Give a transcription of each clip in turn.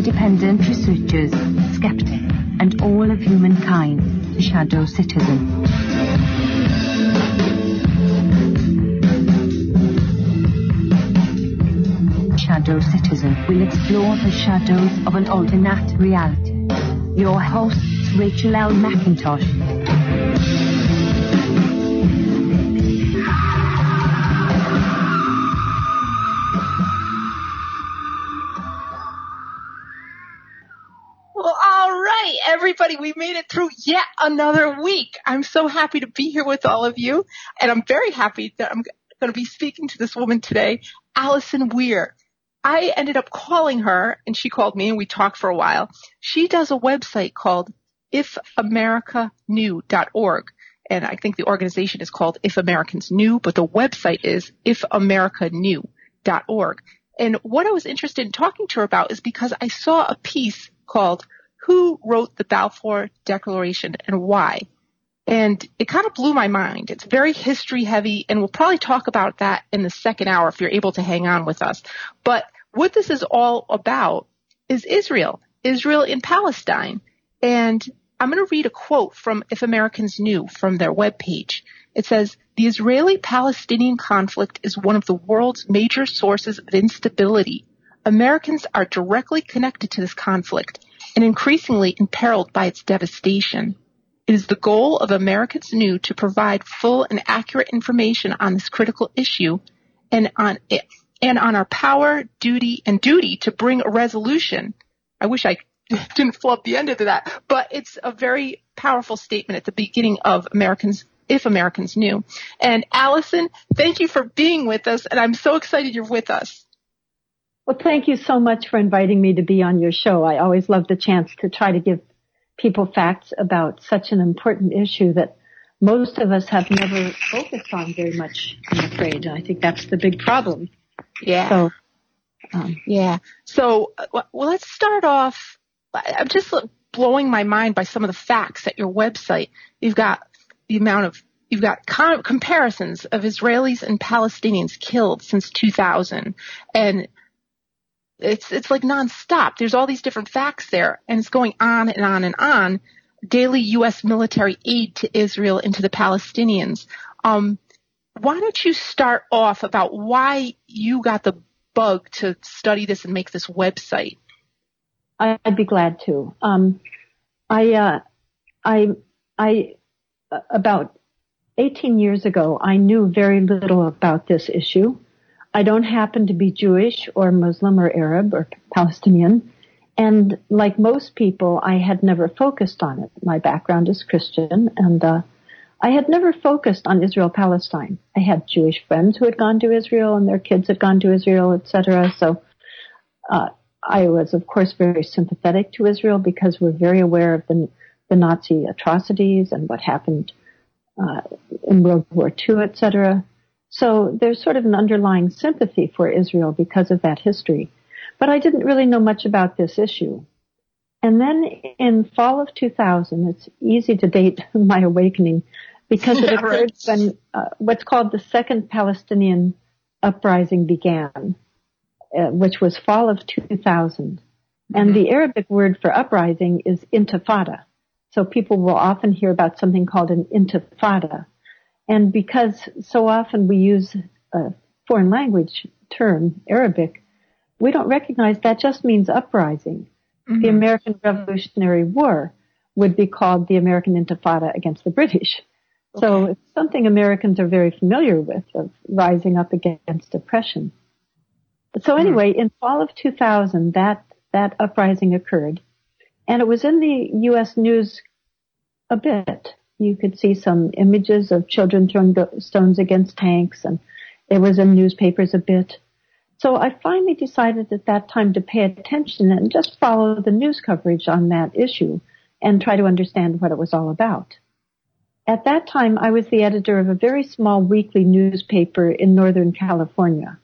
Independent researchers, skeptics, and all of humankind Shadow Citizen. Shadow Citizen will explore the shadows of an alternate reality. Your hosts, Rachel L. McIntosh. Another week. I'm so happy to be here with all of you, and I'm very happy that I'm going to be speaking to this woman today, Allison Weir. I ended up calling her, and she called me, and we talked for a while. She does a website called ifamericansknew.org, and I think the organization is called If Americans Knew, but the website is ifamericansknew.org. And what I was interested in talking to her about is because I saw a piece called Who Wrote the Balfour Declaration and Why? And it kind of blew my mind. It's very history heavy, and we'll probably talk about that in the second hour if you're able to hang on with us. But what this is all about is Israel, Israel in Palestine. And I'm going to read a quote from If Americans Knew from their webpage. It says, the Israeli-Palestinian conflict is one of the world's major sources of instability. Americans are directly connected to this conflict and increasingly imperiled by its devastation. It is the goal of Americans Knew to provide full and accurate information on this critical issue and on it, and on our power, duty, and duty to bring a resolution. I wish I didn't flub the end of that, but it's a very powerful statement at the beginning of Americans if Americans knew. And Allison, thank you for being with us, and I'm so excited you're with us. Well, thank you so much for inviting me to be on your show. I always love the chance to try to give people facts about such an important issue that most of us have never focused on very much, I'm afraid. I think that's the big problem. Yeah. So, um, yeah. So, uh, well, let's start off. I'm just blowing my mind by some of the facts at your website. You've got the amount of You've got com- comparisons of Israelis and Palestinians killed since 2000, and it's it's like nonstop. There's all these different facts there, and it's going on and on and on. Daily U.S. military aid to Israel and to the Palestinians. Um, why don't you start off about why you got the bug to study this and make this website? I'd be glad to. Um, I, uh, I, I, uh, about 18 years ago, I knew very little about this issue. I don't happen to be Jewish or Muslim or Arab or Palestinian. And like most people, I had never focused on it. My background is Christian and, uh, I had never focused on Israel Palestine. I had Jewish friends who had gone to Israel and their kids had gone to Israel, etc. So, uh, I was of course very sympathetic to Israel because we're very aware of the, the Nazi atrocities and what happened uh, in World War II, etc. So there's sort of an underlying sympathy for Israel because of that history. But I didn't really know much about this issue. And then in fall of 2000, it's easy to date my awakening because it occurred when uh, what's called the Second Palestinian Uprising began, uh, which was fall of 2000. Mm-hmm. And the Arabic word for uprising is intifada. So people will often hear about something called an intifada. And because so often we use a foreign language term, Arabic, we don't recognize that just means uprising. Mm-hmm. The American Revolutionary War would be called the American Intifada against the British. Okay. So it's something Americans are very familiar with of rising up against oppression. So mm-hmm. anyway, mm-hmm. in fall of 2000, that, that uprising occurred. And it was in the U.S. news a bit. You could see some images of children throwing stones against tanks and it was in newspapers a bit. So I finally decided at that time to pay attention and just follow the news coverage on that issue and try to understand what it was all about. At that time, I was the editor of a very small weekly newspaper in Northern California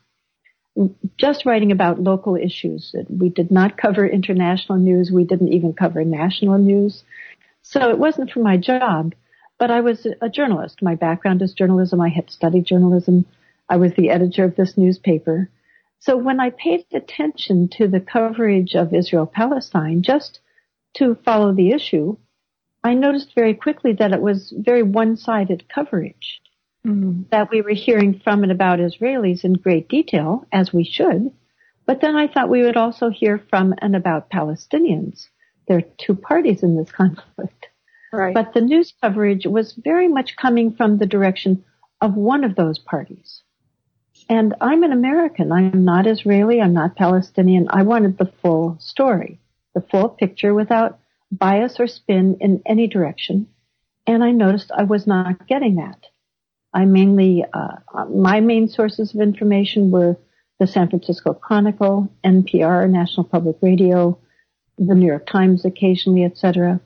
just writing about local issues. We did not cover international news. We didn't even cover national news. So it wasn't for my job, but I was a journalist. My background is journalism. I had studied journalism. I was the editor of this newspaper. So when I paid attention to the coverage of Israel Palestine, just to follow the issue, I noticed very quickly that it was very one-sided coverage. Mm-hmm. That we were hearing from and about Israelis in great detail, as we should, but then I thought we would also hear from and about Palestinians. There are two parties in this conflict. Right. But the news coverage was very much coming from the direction of one of those parties. And I'm an American. I'm not Israeli. I'm not Palestinian. I wanted the full story, the full picture without bias or spin in any direction. And I noticed I was not getting that. I mainly, uh, my main sources of information were the San Francisco Chronicle, NPR, National Public Radio, the New York Times occasionally, etc.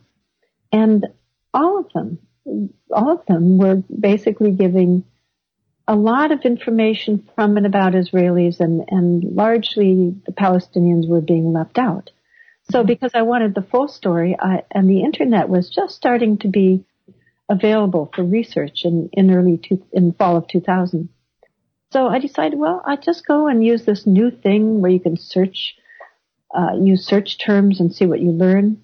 And all of them, all of them were basically giving a lot of information from and about Israelis and, and largely the Palestinians were being left out. So because I wanted the full story I, and the internet was just starting to be available for research in, in early, two, in fall of 2000. So I decided, well, I'll just go and use this new thing where you can search, uh, use search terms and see what you learn.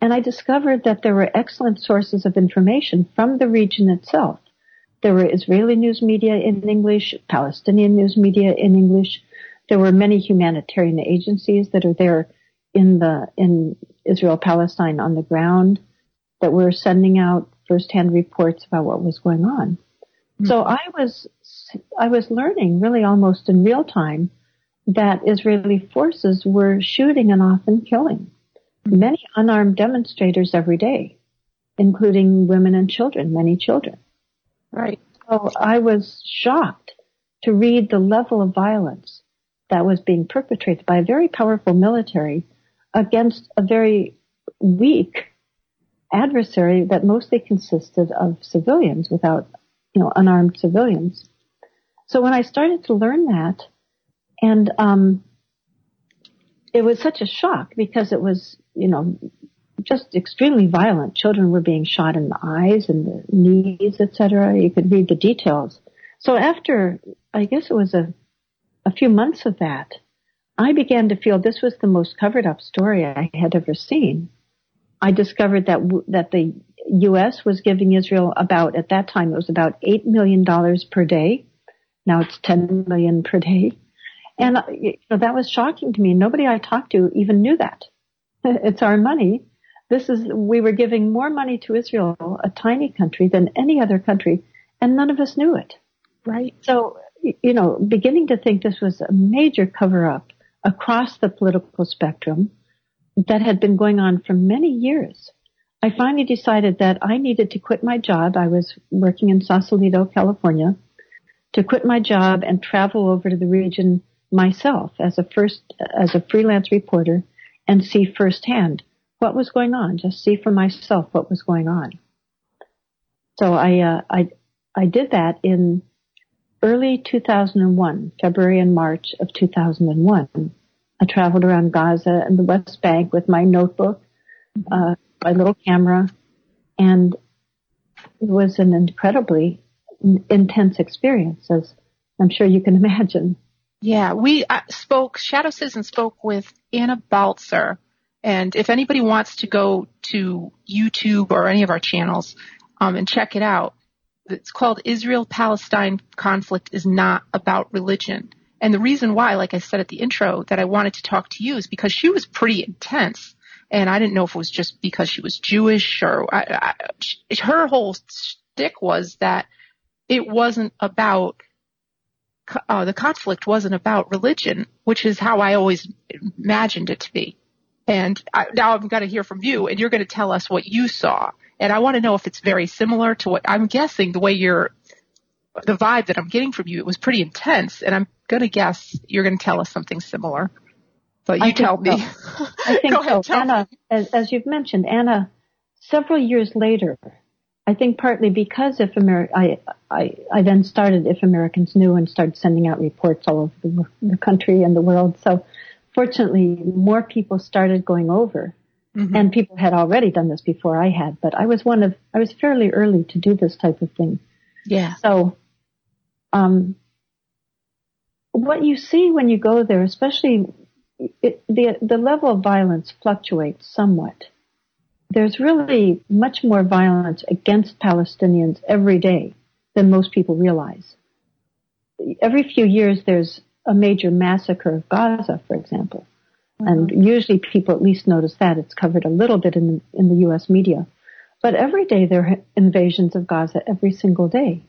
And I discovered that there were excellent sources of information from the region itself. There were Israeli news media in English, Palestinian news media in English. There were many humanitarian agencies that are there in the, in Israel Palestine on the ground that were sending out firsthand reports about what was going on. Mm-hmm. So I was I was learning really almost in real time that Israeli forces were shooting and often killing many unarmed demonstrators every day, including women and children, many children. Right. So I was shocked to read the level of violence that was being perpetrated by a very powerful military against a very weak adversary that mostly consisted of civilians without, you know, unarmed civilians. So when I started to learn that, and um, it was such a shock because it was, you know, just extremely violent. Children were being shot in the eyes and the knees, etc. You could read the details. So after, I guess it was a, a few months of that, I began to feel this was the most covered up story I had ever seen. I discovered that that the U.S. was giving Israel about at that time it was about eight million dollars per day now it's 10 million per day. And uh, you know, that was shocking to me. Nobody I talked to even knew that. It's our money. This is, we were giving more money to Israel, a tiny country, than any other country, and none of us knew it. Right. So, you know, beginning to think this was a major cover up across the political spectrum that had been going on for many years. I finally decided that I needed to quit my job. I was working in Sausalito, California, to quit my job and travel over to the region myself as a first, as a freelance reporter and see firsthand what was going on, just see for myself what was going on. So I, uh, I, I did that in early 2001, February and March of 2001. I traveled around Gaza and the West Bank with my notebook, uh, my little camera, and it was an incredibly intense experience, as I'm sure you can imagine. Yeah, we uh, spoke, Shadow Citizen spoke with Anna Baltzer. And if anybody wants to go to YouTube or any of our channels um, and check it out, it's called Israel Palestine conflict is not about religion. And the reason why, like I said at the intro, that I wanted to talk to you is because she was pretty intense. And I didn't know if it was just because she was Jewish or I, I, her whole stick was that it wasn't about uh, the conflict wasn't about religion, which is how I always imagined it to be. And I, now I'm going to hear from you, and you're going to tell us what you saw. And I want to know if it's very similar to what I'm guessing. The way you're, the vibe that I'm getting from you, it was pretty intense, and I'm going to guess you're going to tell us something similar. But you tell me. So. I think ahead, so. Anna, as, as you've mentioned, Anna, several years later, I think partly because if Ameri- I, I, I then started If Americans Knew and started sending out reports all over the, the country and the world. So fortunately, more people started going over. Mm-hmm. And people had already done this before I had, but I was one of, I was fairly early to do this type of thing. Yeah. So, um, what you see when you go there, especially it, the the level of violence fluctuates somewhat. There's really much more violence against Palestinians every day than most people realize. Every few years, there's a major massacre of Gaza, for example, mm-hmm. and usually people at least notice that it's covered a little bit in the, in the U.S. media. But every day there are invasions of Gaza every single day.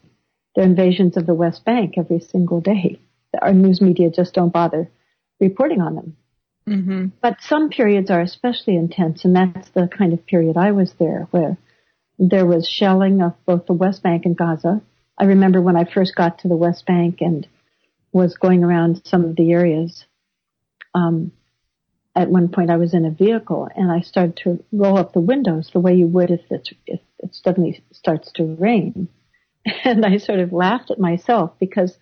There are invasions of the West Bank every single day. Our news media just don't bother reporting on them. Mm-hmm. But some periods are especially intense, and that's the kind of period I was there where there was shelling of both the West Bank and Gaza. I remember when I first got to the West Bank and was going around some of the areas. Um, at one point, I was in a vehicle and I started to roll up the windows the way you would if it, if it suddenly starts to rain. And I sort of laughed at myself because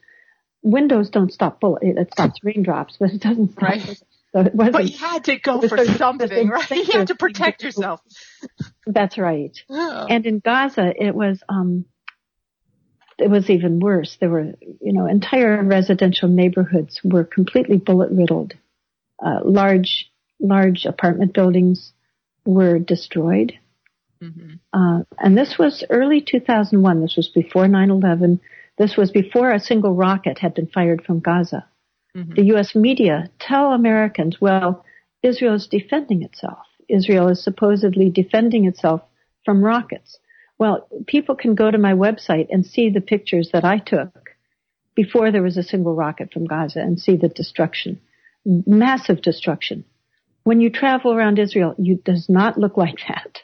windows don't stop bullets. It stops raindrops, but it doesn't stop. Right. So it wasn't, but you had to go for something, right? You had to protect yourself. That's right. Oh. And in Gaza, it was, um, it was even worse. There were, you know, entire residential neighborhoods were completely bullet riddled. Uh, large, large apartment buildings were destroyed. Mm-hmm. Uh, and this was early 2001. This was before 9/11. This was before a single rocket had been fired from Gaza. Mm-hmm. The U.S. media tell Americans, well, Israel is defending itself. Israel is supposedly defending itself from rockets. Well, people can go to my website and see the pictures that I took before there was a single rocket from Gaza and see the destruction. Massive destruction. When you travel around Israel, it does not look like that.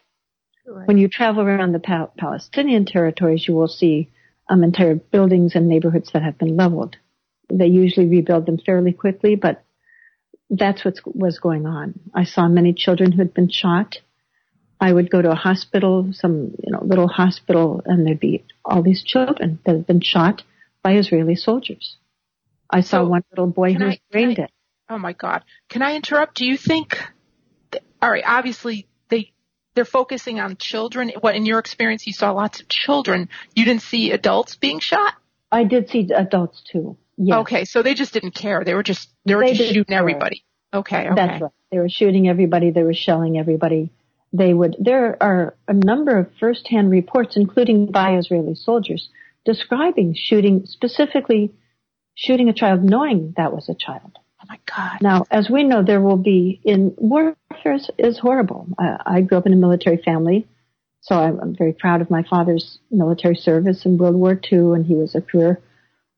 Right. When you travel around the pa- Palestinian territories, you will see um, entire buildings and neighborhoods that have been leveled. They usually rebuild them fairly quickly, but that's what was going on. I saw many children who had been shot. I would go to a hospital, some you know little hospital, and there'd be all these children that had been shot by Israeli soldiers. I saw so, one little boy who was brain dead. Oh my God! Can I interrupt? Do you think? That, all right, obviously they they're focusing on children. What in your experience you saw lots of children. You didn't see adults being shot. I did see adults too. Yes. Okay, so they just didn't care. They were just they were they just shooting care. everybody. Okay, okay. That's right. They were shooting everybody. They were shelling everybody. They would. There are a number of first-hand reports, including by Israeli soldiers, describing shooting specifically shooting a child, knowing that was a child. Oh my God! Now, as we know, there will be in warfare is, is horrible. I, I grew up in a military family, so I'm, I'm very proud of my father's military service in World War II, and he was a career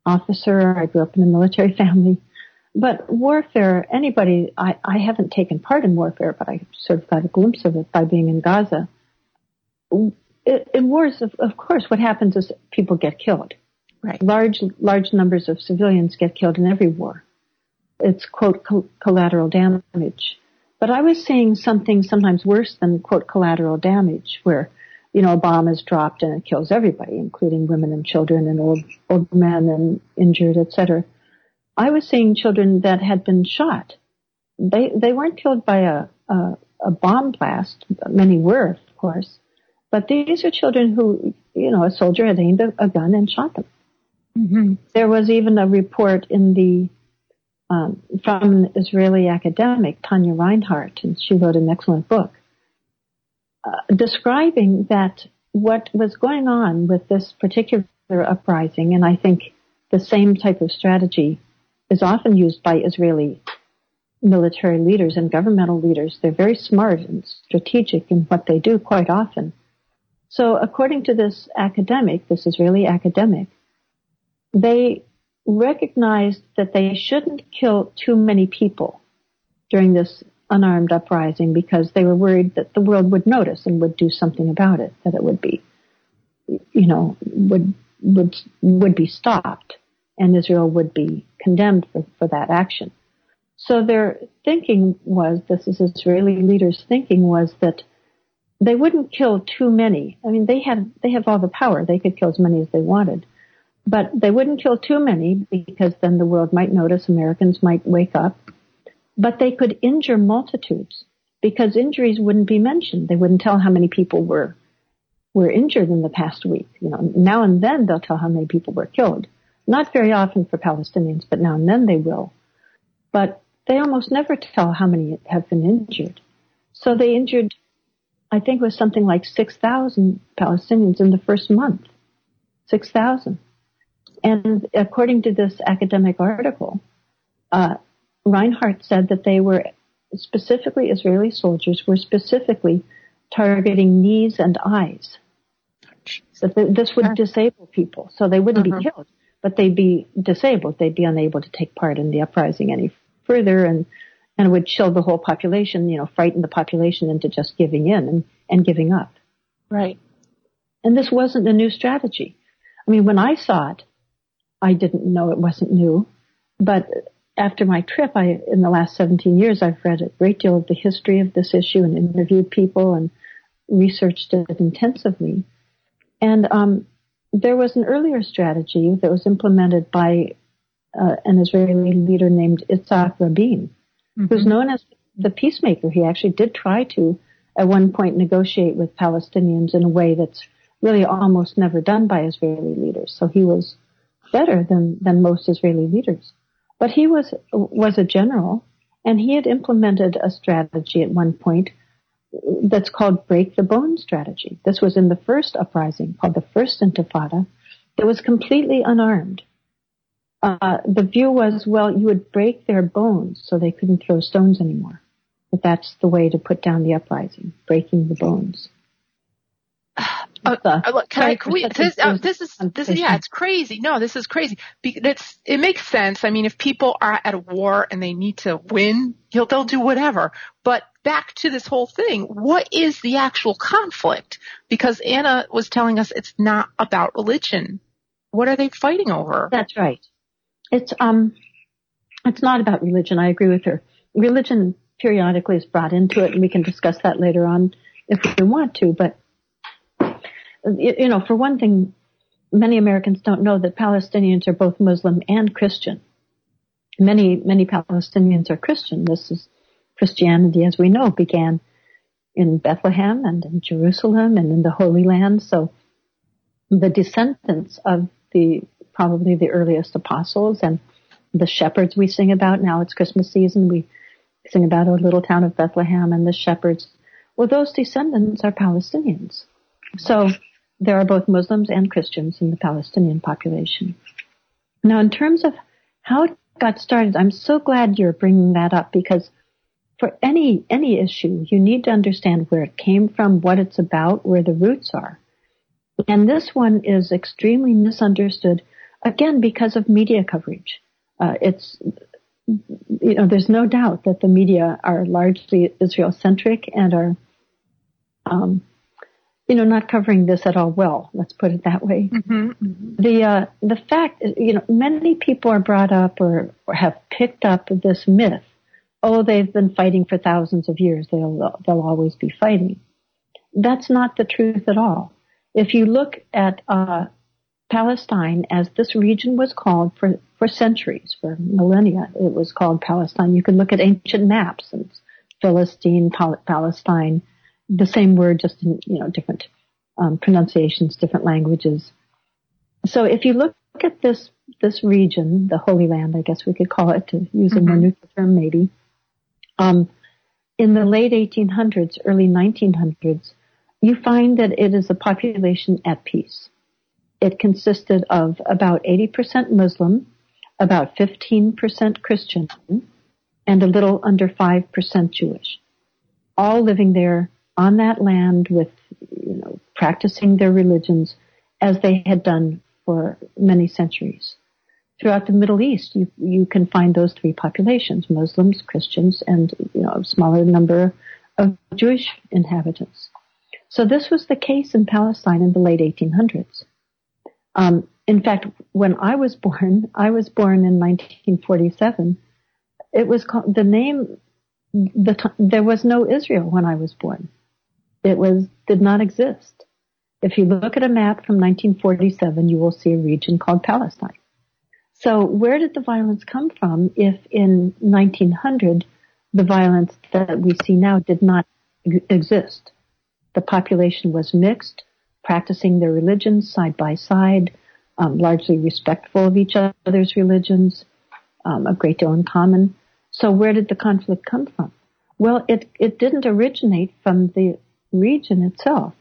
officer. I grew up in a military family. But warfare, anybody, I, I haven't taken part in warfare, but I sort of got a glimpse of it by being in Gaza. In wars, of, of course, what happens is people get killed. Right. Large, large numbers of civilians get killed in every war. It's, quote, collateral damage. But I was seeing something sometimes worse than, quote, collateral damage, where you know, a bomb is dropped and it kills everybody, including women and children and old, old men and injured, etc. I was seeing children that had been shot. They, they weren't killed by a, a, a bomb blast. Many were, of course. But these are children who, you know, a soldier had aimed a, a gun and shot them. Mm-hmm. There was even a report in the um, from an Israeli academic, Tanya Reinhart, and she wrote an excellent book uh, describing that what was going on with this particular uprising, and I think the same type of strategy is often used by Israeli military leaders and governmental leaders. They're very smart and strategic in what they do quite often. So according to this academic, this Israeli academic, they recognized that they shouldn't kill too many people during this unarmed uprising because they were worried that the world would notice and would do something about it, that it would be, you know, would, would, would be stopped and Israel would be condemned for, for that action. So their thinking was, this is Israeli leaders' thinking was that they wouldn't kill too many. I mean, they had, they have all the power. They could kill as many as they wanted. But they wouldn't kill too many because then the world might notice, Americans might wake up but they could injure multitudes because injuries wouldn't be mentioned. They wouldn't tell how many people were were injured in the past week. You know, now and then they'll tell how many people were killed. Not very often for Palestinians, but now and then they will. But they almost never tell how many have been injured. So they injured, I think it was something like 6,000 Palestinians in the first month. 6,000. And according to this academic article, uh, Reinhart said that they were specifically, Israeli soldiers were specifically targeting knees and eyes. That this would disable people, so they wouldn't uh-huh. be killed, but they'd be disabled. They'd be unable to take part in the uprising any further, and and would chill the whole population. You know, frighten the population into just giving in and, and giving up. Right. And this wasn't a new strategy. I mean, when I saw it, I didn't know it wasn't new, but after my trip, I, in the last 17 years, I've read a great deal of the history of this issue and interviewed people and researched it intensively. And um, there was an earlier strategy that was implemented by uh, an Israeli leader named Itzhak Rabin, mm-hmm. who's known as the peacemaker. He actually did try to, at one point, negotiate with Palestinians in a way that's really almost never done by Israeli leaders. So he was better than, than most Israeli leaders. But he was, was a general and he had implemented a strategy at one point that's called break the bone strategy. This was in the first uprising called the first intifada that was completely unarmed. Uh, the view was, well, you would break their bones so they couldn't throw stones anymore. But that's the way to put down the uprising, breaking the bones. Uh, uh, look, can I? Can we, this, uh, this is this is yeah, it's crazy. No, this is crazy. It's it makes sense. I mean, if people are at a war and they need to win, they'll they'll do whatever. But back to this whole thing, what is the actual conflict? Because Anna was telling us it's not about religion. What are they fighting over? That's right. It's um, it's not about religion. I agree with her. Religion periodically is brought into it, and we can discuss that later on if we want to. But you know, for one thing, many Americans don't know that Palestinians are both Muslim and Christian. Many, many Palestinians are Christian. This is Christianity, as we know, began in Bethlehem and in Jerusalem and in the Holy Land. So the descendants of the, probably the earliest apostles and the shepherds we sing about. Now it's Christmas season. We sing about our little town of Bethlehem and the shepherds. Well, those descendants are Palestinians. So there are both Muslims and Christians in the Palestinian population. Now, in terms of how it got started, I'm so glad you're bringing that up because for any any issue, you need to understand where it came from, what it's about, where the roots are. And this one is extremely misunderstood, again because of media coverage. Uh, it's you know, there's no doubt that the media are largely Israel centric and are um, you know, not covering this at all well. Let's put it that way. Mm-hmm, mm-hmm. The uh, the fact, you know, many people are brought up or, or have picked up this myth. Oh, they've been fighting for thousands of years. They'll they'll always be fighting. That's not the truth at all. If you look at uh, Palestine, as this region was called for for centuries, for millennia, it was called Palestine. You can look at ancient maps and Philistine, Palestine the same word, just in you know different um, pronunciations, different languages. So if you look at this this region, the Holy Land, I guess we could call it, to use a mm-hmm. more neutral term, maybe. Um, in the late 1800s, early 1900s, you find that it is a population at peace. It consisted of about 80% Muslim, about 15% Christian, and a little under 5% Jewish, all living there on that land with, you know, practicing their religions as they had done for many centuries. Throughout the Middle East, you, you can find those three populations, Muslims, Christians, and, you know, a smaller number of Jewish inhabitants. So this was the case in Palestine in the late 1800s. Um, in fact, when I was born, I was born in 1947. It was called, the name, the, there was no Israel when I was born. It was, did not exist. If you look at a map from 1947, you will see a region called Palestine. So where did the violence come from if in 1900 the violence that we see now did not exist? The population was mixed, practicing their religions side by side. um, largely respectful of each other's religions, um, a great deal in common. So where did the conflict come from? Well, it, it didn't originate from the region itself.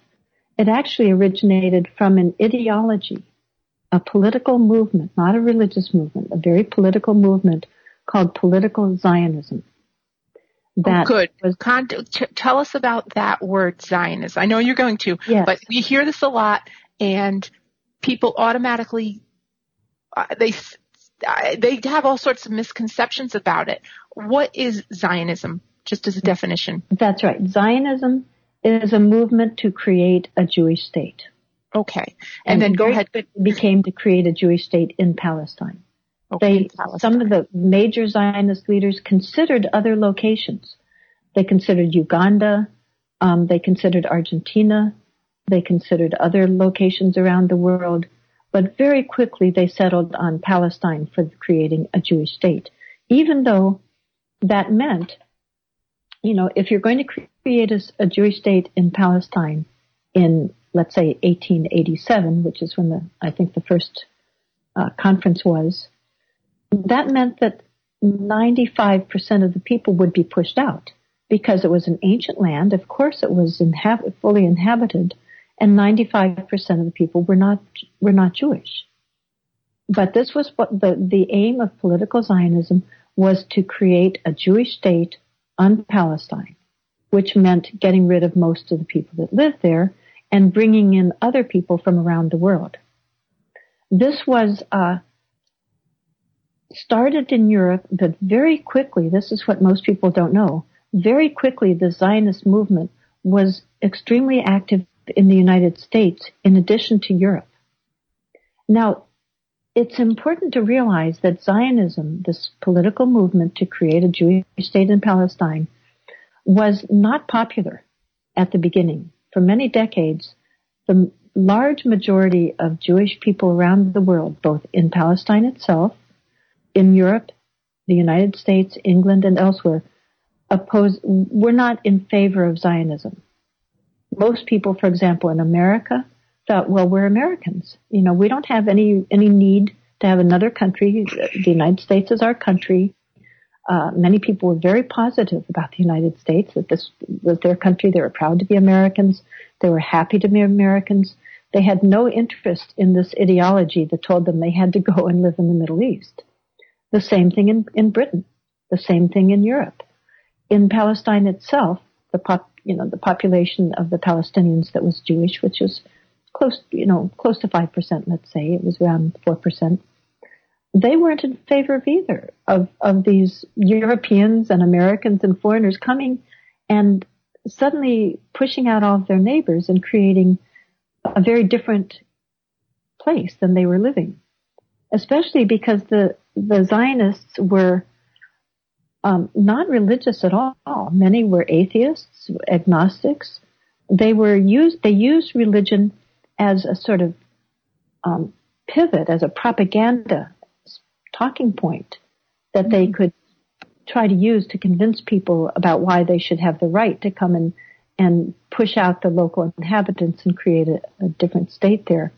It actually originated from an ideology, a political movement, not a religious movement, a very political movement called political Zionism. Oh, that oh, good. Was, Con- t- tell us about that word Zionism. I know you're going to, yes. but we hear this a lot, and people automatically uh, they uh, they have all sorts of misconceptions about it. What is Zionism, just as a definition? That's right. Zionism is a movement to create a Jewish state. Okay, and, and then go ahead. Became to create a Jewish state in Palestine. Okay, they, some of the major Zionist leaders considered other locations. They considered Uganda. Um, they considered Argentina. They considered other locations around the world. But very quickly they settled on Palestine for creating a Jewish state. Even though that meant, you know, if you're going to create a, a Jewish state in Palestine in, let's say, 1887, which is when the, I think the first uh, conference was, that meant that 95% of the people would be pushed out because it was an ancient land. Of course, it was inhab- fully inhabited, and 95% of the people were not were not Jewish. But this was what the the aim of political Zionism was to create a Jewish state on Palestine, which meant getting rid of most of the people that lived there and bringing in other people from around the world. This was uh, started in Europe, but very quickly, this is what most people don't know, very quickly the Zionist movement was extremely active in the United States in addition to Europe. Now, it's important to realize that Zionism, this political movement to create a Jewish state in Palestine, was not popular at the beginning. For many decades, the large majority of Jewish people around the world, both in Palestine itself in Europe, the United States, England, and elsewhere, oppose, were not in favor of Zionism. Most people, for example, in America, thought, well, we're Americans. You know, we don't have any any need to have another country. The United States is our country. Uh, many people were very positive about the United States, that this was their country. They were proud to be Americans. They were happy to be Americans. They had no interest in this ideology that told them they had to go and live in the Middle East. The same thing in, in Britain. The same thing in Europe. In Palestine itself, the pop, you know, the population of the Palestinians that was Jewish, which was close, you know, close to 5%, let's say, it was around 4%. They weren't in favor of either of, of these Europeans and Americans and foreigners coming and suddenly pushing out all of their neighbors and creating a very different place than they were living. Especially because the, the Zionists were um, not religious at all. Many were atheists, agnostics. They were used. They used religion as a sort of um, pivot, as a propaganda talking point that they mm-hmm. could try to use to convince people about why they should have the right to come and and push out the local inhabitants and create a, a different state there.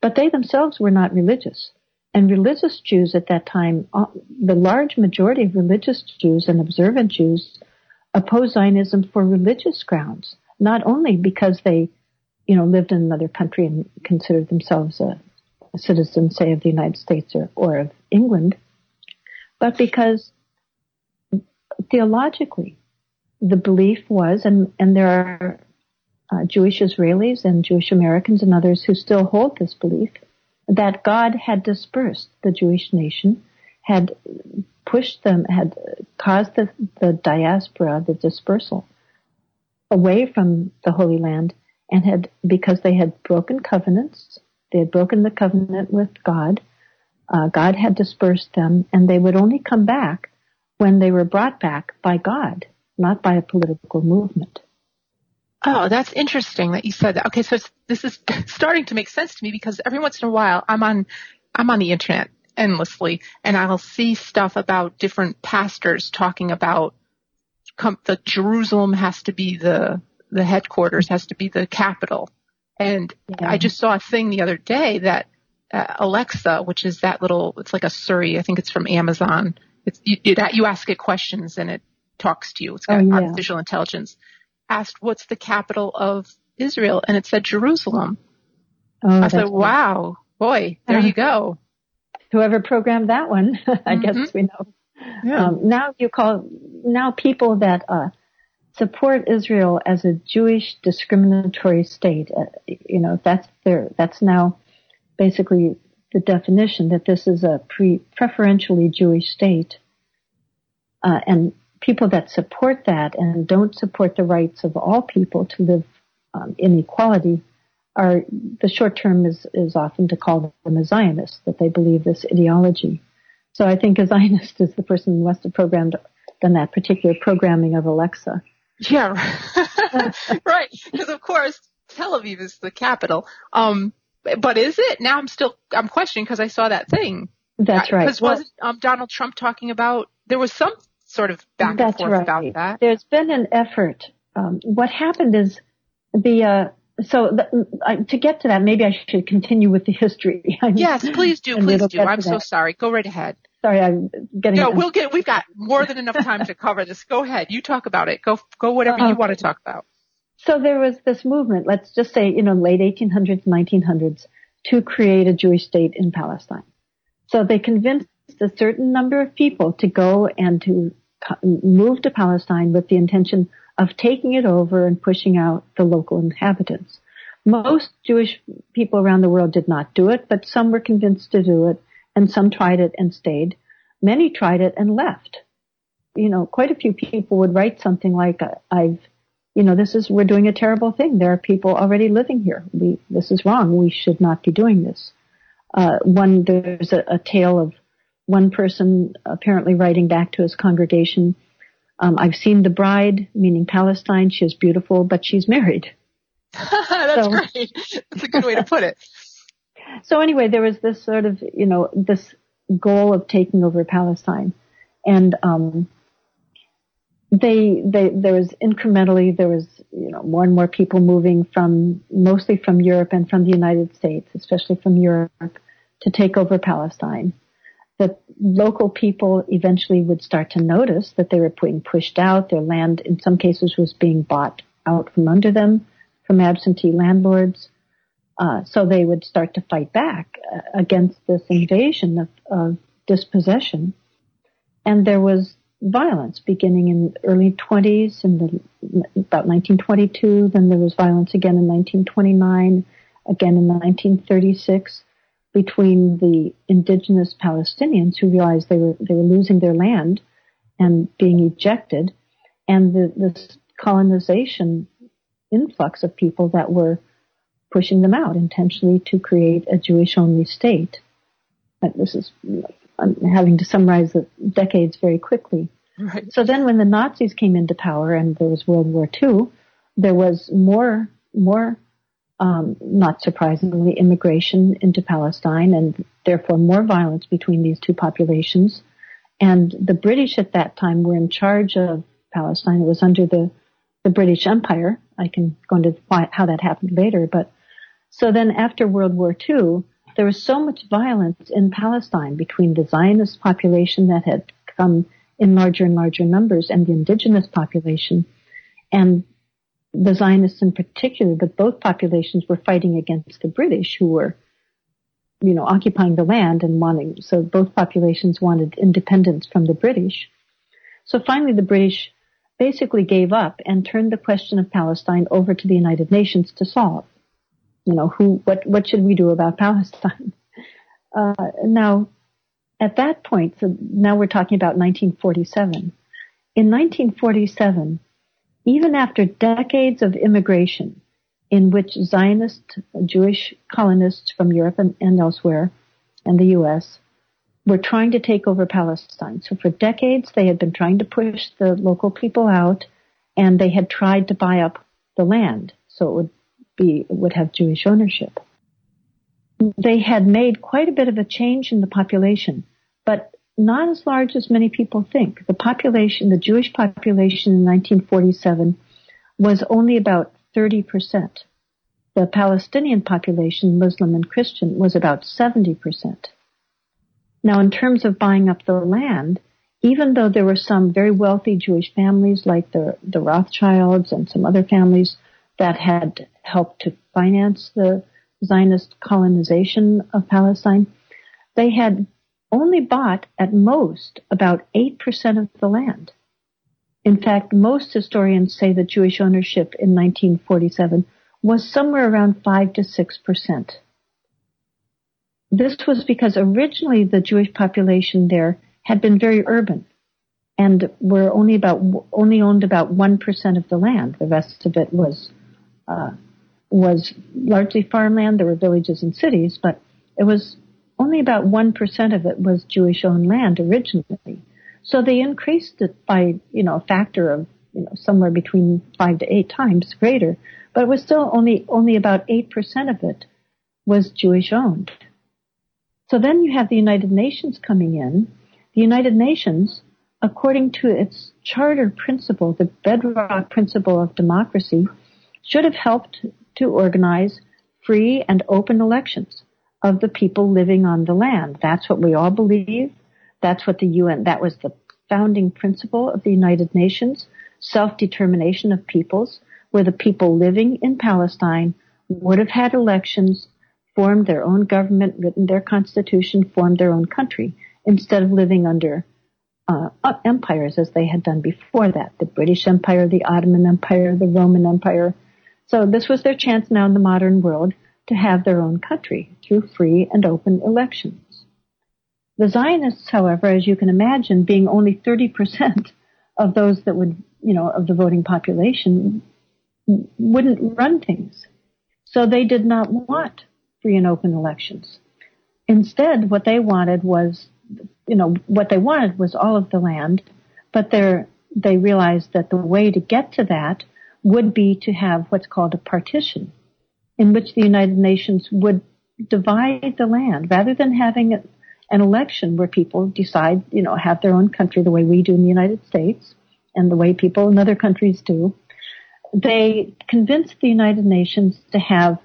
But they themselves were not religious. And religious Jews at that time, uh, the large majority of religious Jews and observant Jews opposed Zionism for religious grounds, not only because they, you know, lived in another country and considered themselves a, a citizen, say, of the United States or, or of England, but because theologically the belief was, and, and there are uh, Jewish Israelis and Jewish Americans and others who still hold this belief, that God had dispersed the Jewish nation, had pushed them, had caused the, the diaspora, the dispersal, away from the Holy Land, and had, because they had broken covenants, they had broken the covenant with God, uh, God had dispersed them, and they would only come back when they were brought back by God, not by a political movement. Oh, that's interesting that you said that. Okay, so this is starting to make sense to me because every once in a while I'm on I'm on the internet endlessly and I'll see stuff about different pastors talking about com- the Jerusalem has to be the the headquarters has to be the capital. And yeah. I just saw a thing the other day that uh, Alexa, which is that little, it's like a Siri. I think it's from Amazon. It's you, you, you ask it questions and it talks to you. It's got oh, yeah. artificial intelligence. Asked what's the capital of Israel, and it said Jerusalem. Oh, I said, "Wow, boy, there uh, you go." Whoever programmed that one, I mm-hmm. guess we know. Yeah. Um, now you call now people that uh, support Israel as a Jewish discriminatory state. Uh, you know, that's their that's now basically the definition that this is a pre preferentially Jewish state. Uh, and people that support that and don't support the rights of all people to live um, in equality are the short term is, is often to call them a Zionist, that they believe this ideology. So I think a Zionist is the person who must have programmed done that particular programming of Alexa. Yeah, right. Because of course Tel Aviv is the capital. Um, but is it? Now I'm still I'm questioning because I saw that thing. That's right. Because well, was um, Donald Trump talking about there was some sort of back and forth right. about that. There's been an effort. Um, what happened is the uh, so the, uh, to get to that, maybe I should continue with the history. yes, please do, please do. I'm so sorry. Go right ahead. Sorry, I'm getting. No, we'll get. We've got more than enough time to cover this. Go ahead. You talk about it. Go, go whatever you uh-huh. want to talk about. So there was this movement. Let's just say, you know, late 1800s, 1900s, to create a Jewish state in Palestine. So they convinced a certain number of people to go and to move to Palestine with the intention of taking it over and pushing out the local inhabitants. Most Jewish people around the world did not do it, but some were convinced to do it, and some tried it and stayed. Many tried it and left. You know, quite a few people would write something like, I've, you know, this is, we're doing a terrible thing. There are people already living here. We, this is wrong. We should not be doing this. Uh, one, there's a, a tale of one person apparently writing back to his congregation, um, I've seen the bride, meaning Palestine. She is beautiful, but she's married. That's so, great. That's a good way to put it. so anyway, there was this sort of, you know, this goal of taking over Palestine. And, um, they, they, there was incrementally, there was, you know, more and more people moving from, mostly from Europe and from the United States, especially from Europe, to take over Palestine The local people eventually would start to notice that they were being pushed out. Their land, in some cases, was being bought out from under them from absentee landlords. Uh, so they would start to fight back uh, against this invasion of, of dispossession. And there was violence beginning in the early 20s in the, about 1922. Then there was violence again in 1929, again in 1936 between the indigenous Palestinians who realized they were they were losing their land and being ejected, and the this colonization influx of people that were pushing them out intentionally to create a Jewish only state. But this is I'm having to summarize the decades very quickly. Right. So then when the Nazis came into power and there was World War II, there was more more um, not surprisingly, immigration into Palestine and therefore more violence between these two populations. And the British at that time were in charge of Palestine. It was under the, the British Empire. I can go into how that happened later. But so then after World War II, there was so much violence in Palestine between the Zionist population that had come in larger and larger numbers and the indigenous population. And the Zionists in particular, but both populations were fighting against the British who were, you know, occupying the land and wanting, so both populations wanted independence from the British. So finally the British basically gave up and turned the question of Palestine over to the United Nations to solve. You know, who, what, what should we do about Palestine? Uh, now, at that point, so now we're talking about 1947. In 1947, even after decades of immigration in which Zionist Jewish colonists from Europe and, and elsewhere and the U.S. were trying to take over Palestine. So for decades they had been trying to push the local people out and they had tried to buy up the land so it would be, would have Jewish ownership. They had made quite a bit of a change in the population, but not as large as many people think. The population, the Jewish population in 1947 was only about 30%. The Palestinian population, Muslim and Christian, was about 70%. Now, in terms of buying up the land, even though there were some very wealthy Jewish families like the, the Rothschilds and some other families that had helped to finance the Zionist colonization of Palestine, they had only bought at most about 8% of the land. In fact, most historians say that Jewish ownership in 1947 was somewhere around 5 to 6%. This was because originally the Jewish population there had been very urban and were only about only owned about 1% of the land. The rest of it was uh, was largely farmland. There were villages and cities, but it was only about 1% of it was Jewish owned land originally. So they increased it by, you know, a factor of, you know, somewhere between five to eight times greater, but it was still only, only about 8% of it was Jewish owned. So then you have the United Nations coming in. The United Nations, according to its charter principle, the bedrock principle of democracy, should have helped to organize free and open elections of the people living on the land. That's what we all believe. That's what the UN, that was the founding principle of the United Nations, self-determination of peoples, where the people living in Palestine would have had elections, formed their own government, written their constitution, formed their own country, instead of living under uh, empires as they had done before that. The British Empire, the Ottoman Empire, the Roman Empire. So this was their chance now in the modern world to have their own country through free and open elections. The Zionists, however, as you can imagine, being only 30% of those that would, you know, of the voting population, wouldn't run things. So they did not want free and open elections. Instead, what they wanted was, you know, what they wanted was all of the land, but they realized that the way to get to that would be to have what's called a partition in which the United Nations would divide the land rather than having an election where people decide, you know, have their own country the way we do in the United States and the way people in other countries do. They convinced the United Nations to have,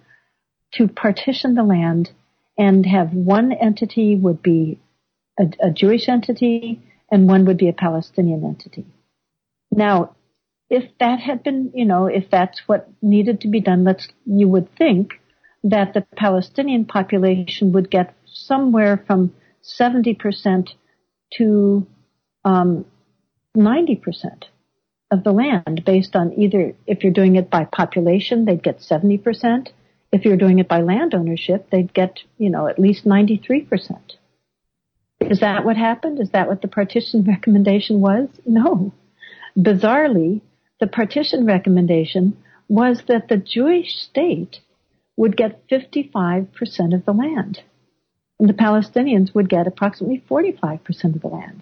to partition the land and have one entity would be a, a Jewish entity and one would be a Palestinian entity. Now, if that had been, you know, if that's what needed to be done, let's, you would think that the Palestinian population would get somewhere from 70% to um, 90% of the land based on either, if you're doing it by population, they'd get 70%. If you're doing it by land ownership, they'd get, you know, at least 93%. Is that what happened? Is that what the partition recommendation was? No. Bizarrely, the partition recommendation was that the Jewish state would get 55% of the land. And the Palestinians would get approximately 45% of the land.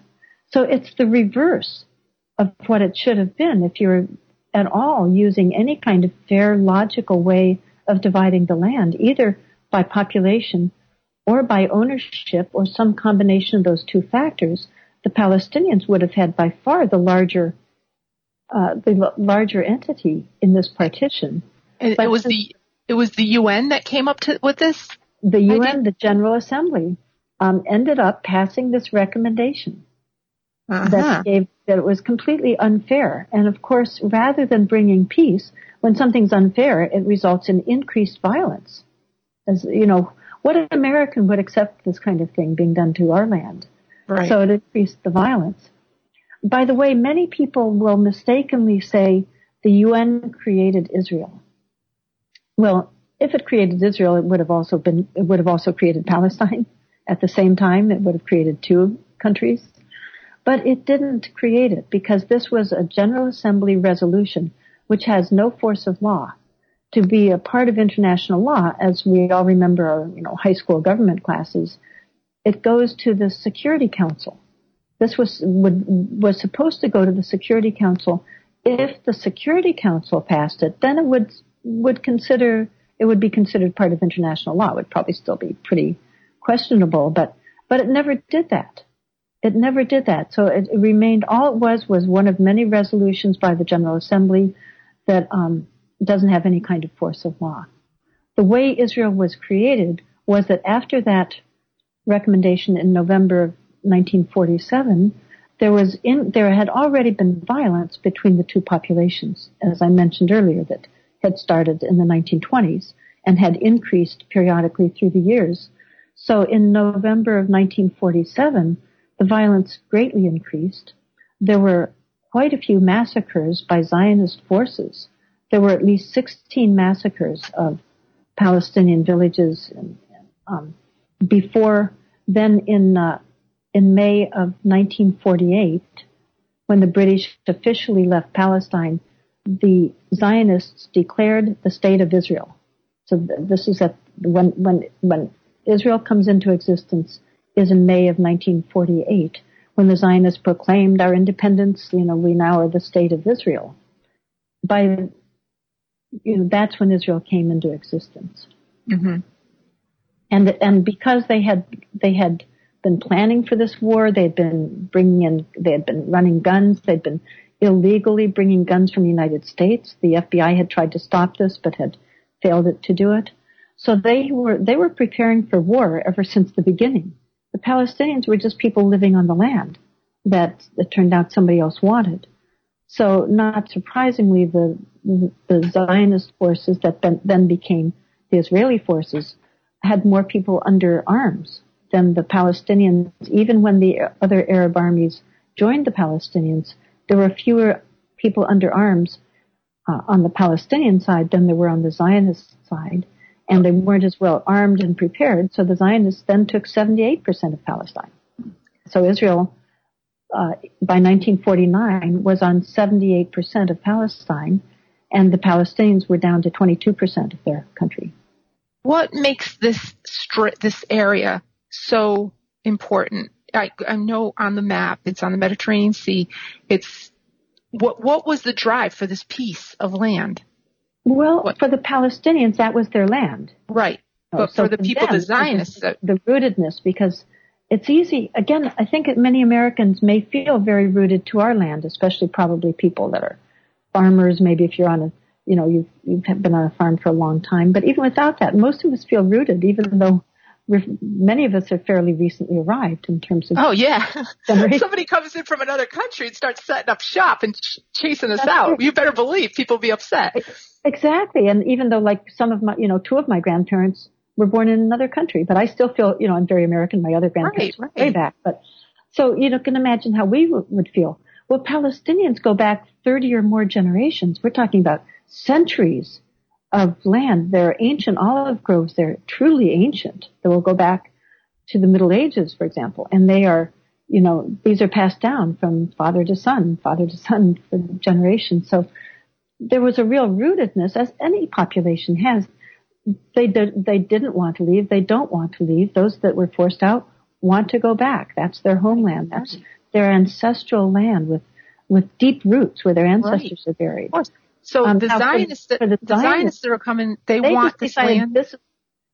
So it's the reverse of what it should have been if you're at all using any kind of fair, logical way of dividing the land, either by population or by ownership or some combination of those two factors, the Palestinians would have had by far the larger uh, the larger entity in this partition. And it was the it was the UN that came up to, with this. The UN, the General Assembly, um, ended up passing this recommendation uh-huh. that gave that it was completely unfair. And of course, rather than bringing peace, when something's unfair, it results in increased violence. As you know, what an American would accept this kind of thing being done to our land? Right. So it increased the violence. By the way, many people will mistakenly say the UN created Israel. Well, if it created Israel, it would have also been, it would have also created Palestine at the same time. It would have created two countries. But it didn't create it because this was a General Assembly resolution which has no force of law. To be a part of international law, as we all remember our, you know, high school government classes, it goes to the Security Council. This was would, was supposed to go to the Security Council. If the Security Council passed it, then it would would consider it would be considered part of international law. It would probably still be pretty questionable, but but it never did that. It never did that. So it, it remained all it was was one of many resolutions by the General Assembly that um, doesn't have any kind of force of law. the way Israel was created was that after that recommendation in November 1947, there was in, there had already been violence between the two populations, as I mentioned earlier, that had started in the 1920s and had increased periodically through the years. So in November of 1947, the violence greatly increased. There were quite a few massacres by Zionist forces. There were at least 16 massacres of Palestinian villages and, um, before then in uh, in May of 1948, when the British officially left Palestine, the Zionists declared the state of Israel. So this is at when when when Israel comes into existence is in May of 1948 when the Zionists proclaimed our independence. You know, we now are the state of Israel. By you know, that's when Israel came into existence. Mm-hmm. And and because they had they had been planning for this war, they had been bringing in, they had been running guns, they'd been illegally bringing guns from the United States. The FBI had tried to stop this, but had failed it to do it. So they were they were preparing for war ever since the beginning. The Palestinians were just people living on the land that it turned out somebody else wanted. So not surprisingly, the the, Zionist forces that then, then became the Israeli forces had more people under arms than the Palestinians. Even when the other Arab armies joined the Palestinians, there were fewer people under arms uh, on the Palestinian side than there were on the Zionist side and they weren't as well armed and prepared. So the Zionists then took 78% of Palestine. So Israel, uh, by 1949, was on 78% of Palestine, and the Palestinians were down to 22% of their country. What makes this stri- this area so important? I, I know on the map it's on the Mediterranean Sea. It's what what was the drive for this piece of land? Well, what? for the Palestinians, that was their land. Right. Oh, but so for the people, them, the Zionists, the, the rootedness, because it's easy. Again, I think many Americans may feel very rooted to our land, especially probably people that are farmers. Maybe if you're on a, you know, you've, you've been on a farm for a long time. But even without that, most of us feel rooted, even though many of us have fairly recently arrived in terms of. Oh yeah, somebody comes in from another country and starts setting up shop and ch- chasing us out. You better believe people will be upset. Exactly, and even though like some of my, you know, two of my grandparents were born in another country, but I still feel, you know, I'm very American. My other grandparents right, right. way back, but so you know, can imagine how we w- would feel. Well, Palestinians go back 30 or more generations. We're talking about centuries of land. There are ancient olive groves. They're truly ancient. They will go back to the Middle Ages, for example, and they are, you know, these are passed down from father to son, father to son for generations. So there was a real rootedness, as any population has. They did, they didn't want to leave. They don't want to leave. Those that were forced out want to go back. That's their homeland. That's their ancestral land with with deep roots where their ancestors right. are buried. So um, the Zionists, the, the, the Zionists that are coming, they, they want this land. This,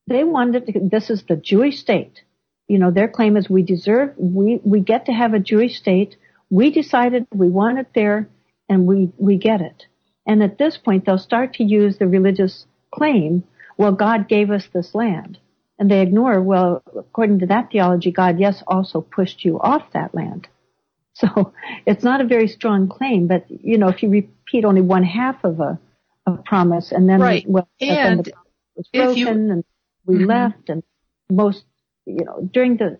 they wanted to, this is the Jewish state. You know, their claim is we deserve, we, we get to have a Jewish state. We decided we want it there and we, we get it. And at this point, they'll start to use the religious claim, well, God gave us this land. And they ignore, well, according to that theology, God, yes, also pushed you off that land. So it's not a very strong claim, but you know, if you repeat only one half of a, a promise and then, right. well, and the was broken you, and we mm-hmm. left and most, you know, during the,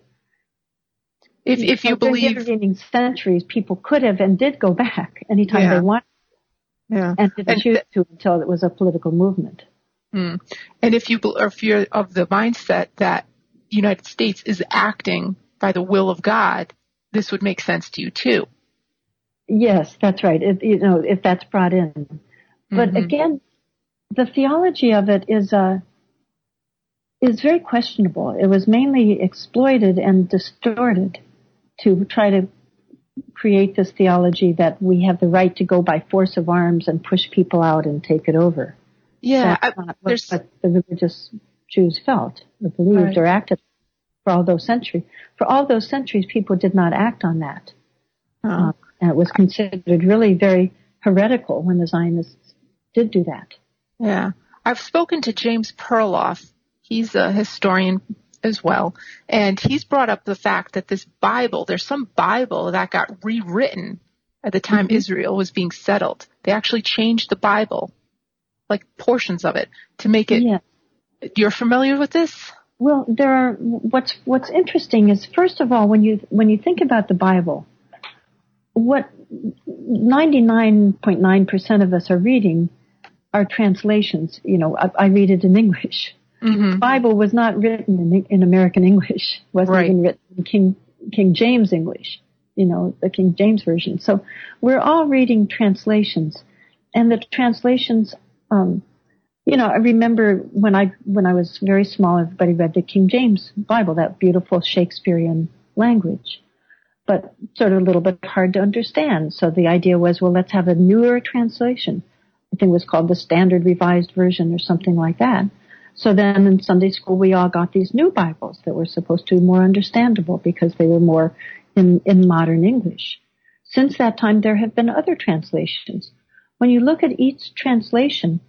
if, if you believe the intervening centuries, people could have and did go back anytime yeah. they wanted. Yeah. And didn't and choose th- to until it was a political movement. Mm. And if you, or if you're of the mindset that United States is acting by the will of God, this would make sense to you too. Yes, that's right. If, you know, if that's brought in. But mm-hmm. again, the theology of it is, uh, is very questionable. It was mainly exploited and distorted to try to create this theology that we have the right to go by force of arms and push people out and take it over. Yeah, That's I, what, what the religious Jews felt or believed right. or acted for all those centuries. For all those centuries, people did not act on that. Uh, and it was considered really very heretical when the Zionists did do that. Yeah. I've spoken to James Perloff. He's a historian as well, and he's brought up the fact that this Bible, there's some Bible that got rewritten at the time mm-hmm. Israel was being settled. They actually changed the Bible, like portions of it, to make it. Yeah. You're familiar with this? Well, there are. What's What's interesting is, first of all, when you when you think about the Bible, what 99.9% of us are reading are translations. You know, I, I read it in English. Mm-hmm. The Bible was not written in, in American English. It wasn't right. even written in King King James English. You know, the King James version. So we're all reading translations, and the translations. Um, you know, I remember when I when I was very small, everybody read the King James Bible, that beautiful Shakespearean language but sort of a little bit hard to understand. So the idea was, well, let's have a newer translation. I think it was called the Standard Revised Version or something like that. So then in Sunday school, we all got these new Bibles that were supposed to be more understandable because they were more in, in modern English. Since that time, there have been other translations. When you look at each translation,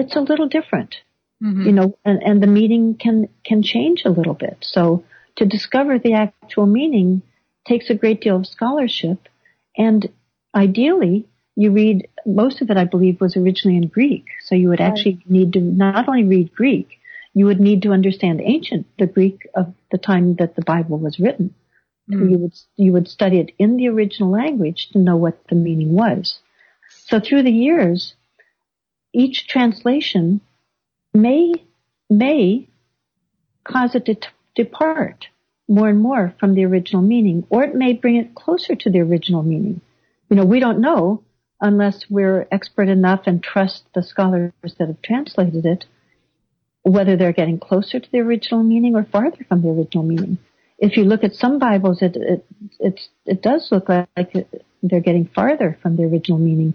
it's a little different, mm-hmm. you know, and, and the meaning can, can change a little bit. So to discover the actual meaning, takes a great deal of scholarship. And ideally, you read, most of it, I believe, was originally in Greek. So you would actually need to not only read Greek, you would need to understand ancient, the Greek of the time that the Bible was written. Mm. You would, you would study it in the original language to know what the meaning was. So through the years, each translation may, may cause it to t- depart more and more from the original meaning, or it may bring it closer to the original meaning. You know, we don't know unless we're expert enough and trust the scholars that have translated it, whether they're getting closer to the original meaning or farther from the original meaning. If you look at some Bibles, it it it, it does look like they're getting farther from the original meaning,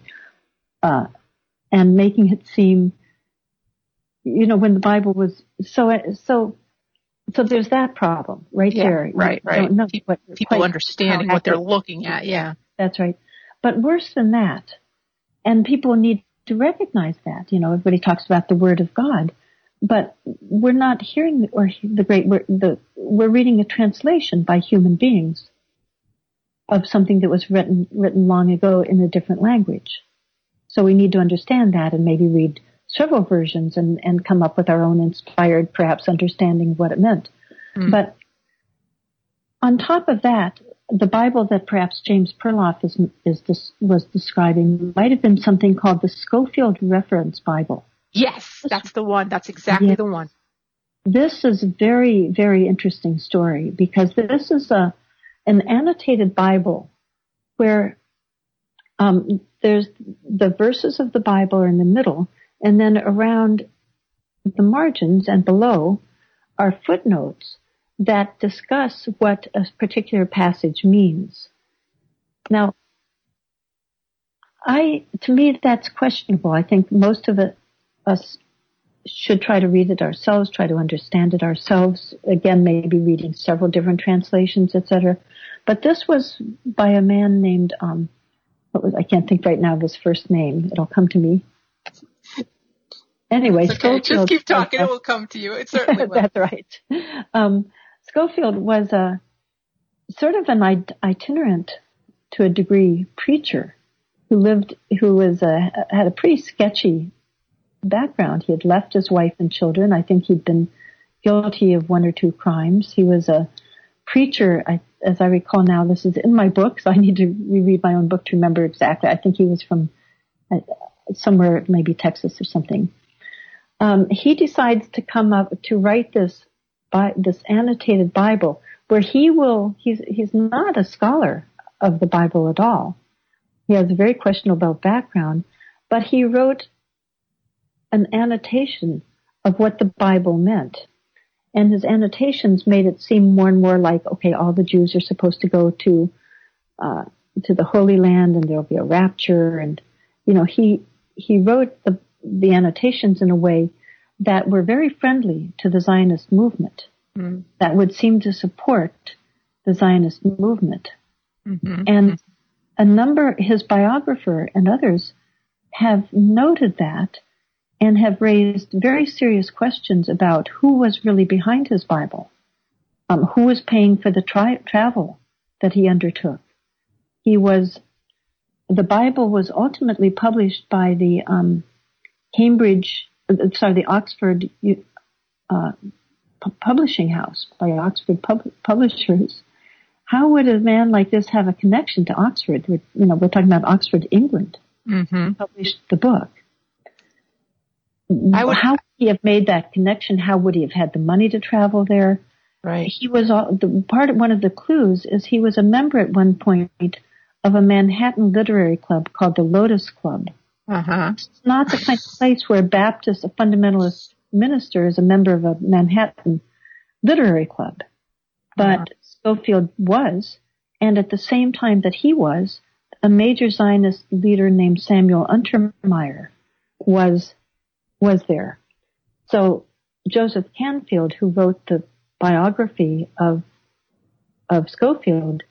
uh, and making it seem, you know, when the Bible was so so so there's that problem right yeah, there. Right, right. People, people understanding what they're looking at. Yeah. That's right. But worse than that, and people need to recognize that, you know, everybody talks about the word of God, but we're not hearing or the great word, the, we're reading a translation by human beings of something that was written, written long ago in a different language. So we need to understand that and maybe read several versions and, and come up with our own inspired, perhaps, understanding of what it meant. Mm. But on top of that, the Bible that perhaps James Perloff is, is this, was describing might have been something called the Scofield Reference Bible. Yes, that's the one. That's exactly yes. the one. This is a very, very interesting story because this is a an annotated Bible where um, there's the verses of the Bible are in the middle, and then around the margins and below are footnotes that discuss what a particular passage means. Now, I, to me, that's questionable. I think most of it, us should try to read it ourselves, try to understand it ourselves. Again, maybe reading several different translations, etc. But this was by a man named, um, was, I can't think right now of his first name. It'll come to me. Anyway, okay. Scofield, just keep talking; it will come to you. It certainly will. That's right. Um, Scofield was a sort of an itinerant, to a degree, preacher who lived, who was a, had a pretty sketchy background. He had left his wife and children. I think he'd been guilty of one or two crimes. He was a preacher. I, as I recall now, this is in my book, so I need to reread my own book to remember exactly. I think he was from uh, somewhere, maybe Texas or something um, he decides to come up to write this this annotated Bible where he will he's he's not a scholar of the Bible at all. He has a very questionable background, but he wrote an annotation of what the Bible meant. And his annotations made it seem more and more like, okay, all the Jews are supposed to go to, uh, to the Holy Land and there'll be a rapture. And, you know, he, he wrote the, the annotations in a way that were very friendly to the Zionist movement, mm that would seem to support the Zionist movement. Mm-hmm. And a number, his biographer and others have noted that and have raised very serious questions about who was really behind his Bible, um, who was paying for the tri- travel that he undertook. He was, the Bible was ultimately published by the um, Cambridge, sorry, the Oxford uh, publishing house, by Oxford pub- publishers. How would a man like this have a connection to Oxford? We're, you know, we're talking about Oxford, England. Mm-hmm. Published the book. I would, How would he have made that connection? How would he have had the money to travel there? Right. He was the part of one of the clues is he was a member at one point of a Manhattan literary club called the Lotus Club. Uh-huh. It's not the kind of place where Baptist, a fundamentalist minister, is a member of a Manhattan literary club. But uh-huh. Scofield was, and at the same time that he was, a major Zionist leader named Samuel Untermyer was was there. So Joseph Canfield, who wrote the biography of of Scofield,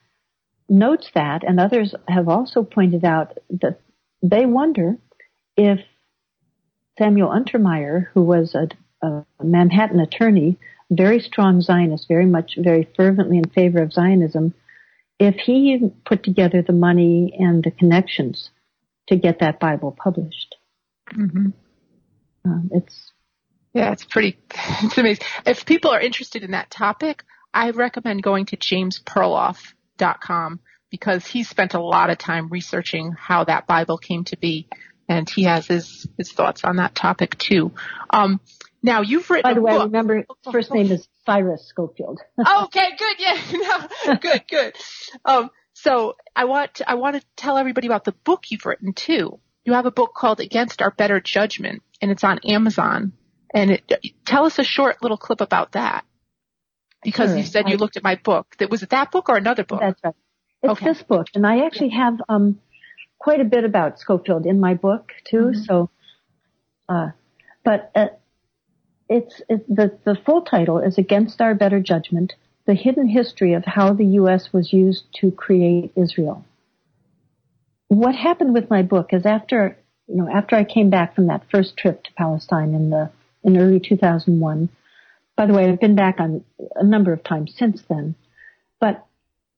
notes that, and others have also pointed out that they wonder if Samuel Untermyer, who was a, a Manhattan attorney, very strong Zionist, very much, very fervently in favor of Zionism, if he put together the money and the connections to get that Bible published. Mm-hmm. Um, it's yeah, it's pretty, it's amazing. If people are interested in that topic, I recommend going to jamesperloff.com because he spent a lot of time researching how that Bible came to be, and he has his his thoughts on that topic too. Um, now you've written. By the way, book. remember first name is Cyrus Scofield. okay, good. Yeah, no, good, good. Um, so I want to, I want to tell everybody about the book you've written too. You have a book called Against Our Better Judgment, and it's on Amazon. And it, tell us a short little clip about that. Because sure. you said you I, looked at my book. That was it that book or another book? That's right. It's okay. this book, and I actually have um, quite a bit about Scofield in my book too. Mm-hmm. So, uh, but uh, it's it, the the full title is Against Our Better Judgment: The Hidden History of How the U.S. Was Used to Create Israel. What happened with my book is after you know after I came back from that first trip to Palestine in the in early 2001. By the way, I've been back on a number of times since then, but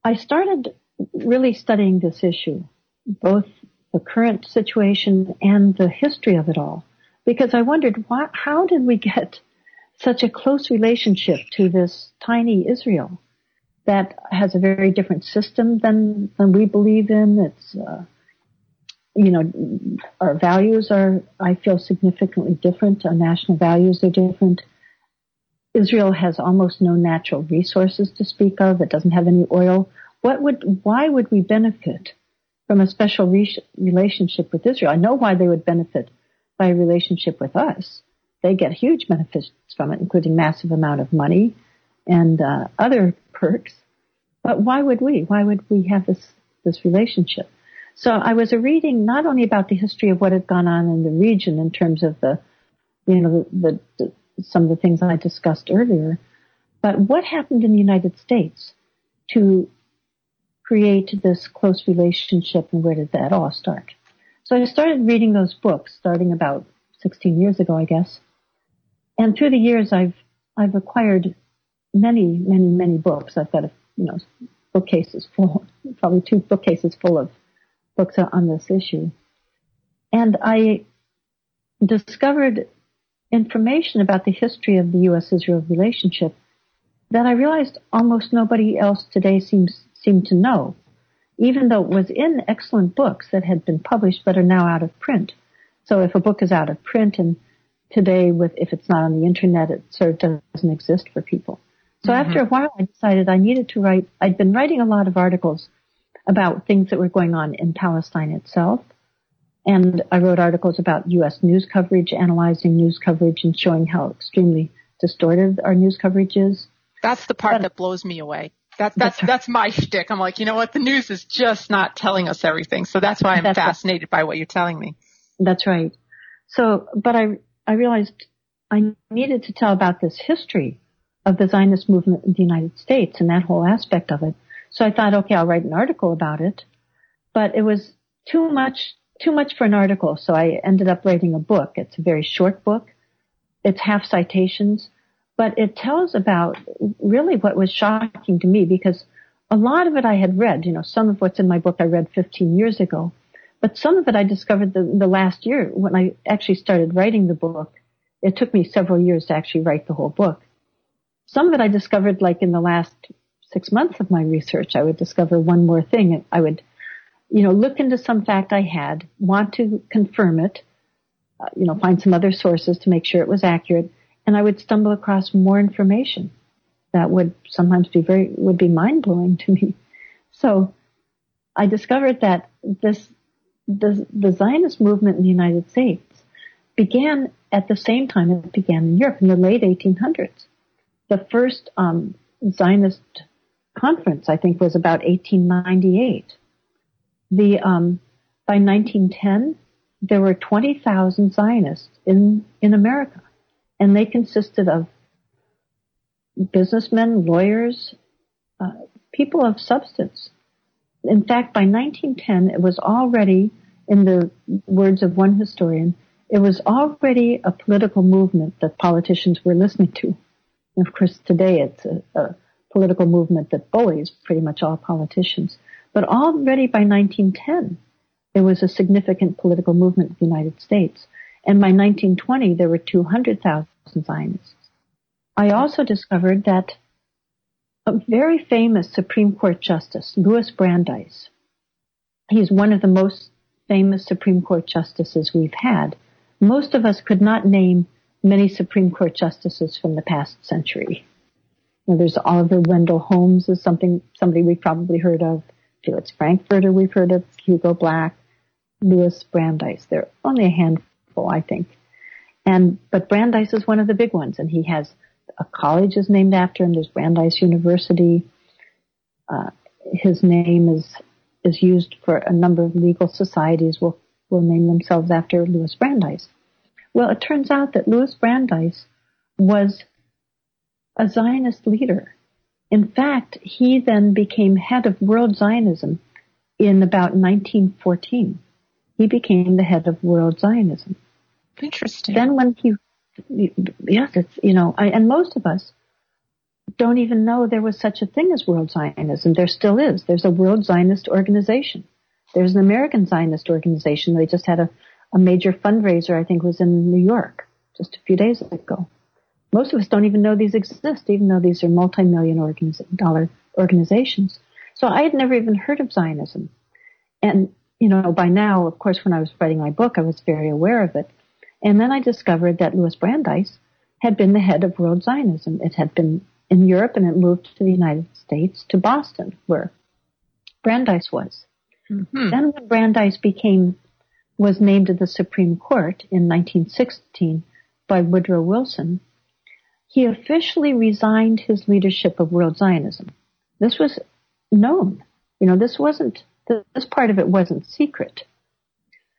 I started really studying this issue, both the current situation and the history of it all, because I wondered why, how did we get such a close relationship to this tiny Israel that has a very different system than, than we believe in. It's, uh, you know, our values are, I feel, significantly different. Our national values are different. Israel has almost no natural resources to speak of. It doesn't have any oil. What would, why would we benefit from a special re- relationship with Israel? I know why they would benefit by a relationship with us. They get huge benefits from it, including massive amount of money and uh, other perks. But why would we? Why would we have this this relationship? So I was reading not only about the history of what had gone on in the region in terms of the, you know, the, the, some of the things I discussed earlier, but what happened in the United States to create this close relationship and where did that all start? So I started reading those books starting about 16 years ago, I guess. And through the years, I've, I've acquired many, many, many books. I've got a, you know, bookcases full, probably two bookcases full of books on this issue. And I discovered information about the history of the U.S.-Israel relationship that I realized almost nobody else today seems seemed to know, even though it was in excellent books that had been published but are now out of print. So if a book is out of print and today with if it's not on the internet, it sort of doesn't exist for people. So mm-hmm. after a while, I decided I needed to write. I'd been writing a lot of articles about things that were going on in Palestine itself. And I wrote articles about U.S. news coverage, analyzing news coverage and showing how extremely distorted our news coverage is. That's the part but, that blows me away. That, that's, that's, that's my shtick. I'm like, you know what? The news is just not telling us everything. So that's why I'm that's fascinated right. by what you're telling me. That's right. So, but I, I realized I needed to tell about this history of the Zionist movement in the United States and that whole aspect of it so I thought, okay, I'll write an article about it. But it was too much too much for an article, so I ended up writing a book. It's a very short book. It's half citations, but it tells about really what was shocking to me because a lot of it I had read. You know, some of what's in my book I read 15 years ago, but some of it I discovered the, the last year when I actually started writing the book. It took me several years to actually write the whole book. Some of it I discovered like in the last six months of my research. I would discover one more thing I would, you know, look into some fact I had, want to confirm it, uh, you know, find some other sources to make sure it was accurate, and I would stumble across more information that would sometimes be very, would be mind blowing to me. So I discovered that this, the, the Zionist movement in the United States began at the same time it began in Europe in the late 1800s. The first um, Zionist conference, I think, was about 1898. The um, by 1910, there were 20,000 Zionists in in America, and they consisted of businessmen, lawyers, uh, people of substance. In fact, by 1910, it was already, in the words of one historian, it was already a political movement that politicians were listening to. And of course, today it's a, a political movement that bullies pretty much all politicians. But already by 1910, there was a significant political movement in the United States. And by 1920, there were 200,000 Zionists. I also discovered that a very famous Supreme Court Justice, Louis Brandeis, he's one of the most famous Supreme Court justices we've had. Most of us could not name many Supreme Court justices from the past century. There's Oliver Wendell Holmes is something somebody we've probably heard of. Felix Frankfurter we've heard of. Hugo Black, Louis Brandeis. There are only a handful, I think. And but Brandeis is one of the big ones, and he has a college is named after him. There's Brandeis University. Uh, his name is is used for a number of legal societies will will name themselves after Louis Brandeis. Well, it turns out that Louis Brandeis was a Zionist leader. In fact, he then became head of World Zionism in about 1914. He became the head of World Zionism. Interesting. Then when he yes, it's, you know, I, and most of us don't even know there was such a thing as World Zionism. There still is. There's a World Zionist organization. There's an American Zionist organization. They just had a, a major fundraiser, I think was in New York just a few days ago. Most of us don't even know these exist, even though these are multi-million organiz- dollar organizations. So I had never even heard of Zionism. And, you know, by now, of course, when I was writing my book, I was very aware of it. And then I discovered that Louis Brandeis had been the head of World Zionism. It had been in Europe and it moved to the United States to Boston, where Brandeis was. Mm-hmm. Then when Brandeis became, was named to the Supreme Court in 1916 by Woodrow Wilson, he officially resigned his leadership of World Zionism. This was known. You know, this wasn't, this part of it wasn't secret.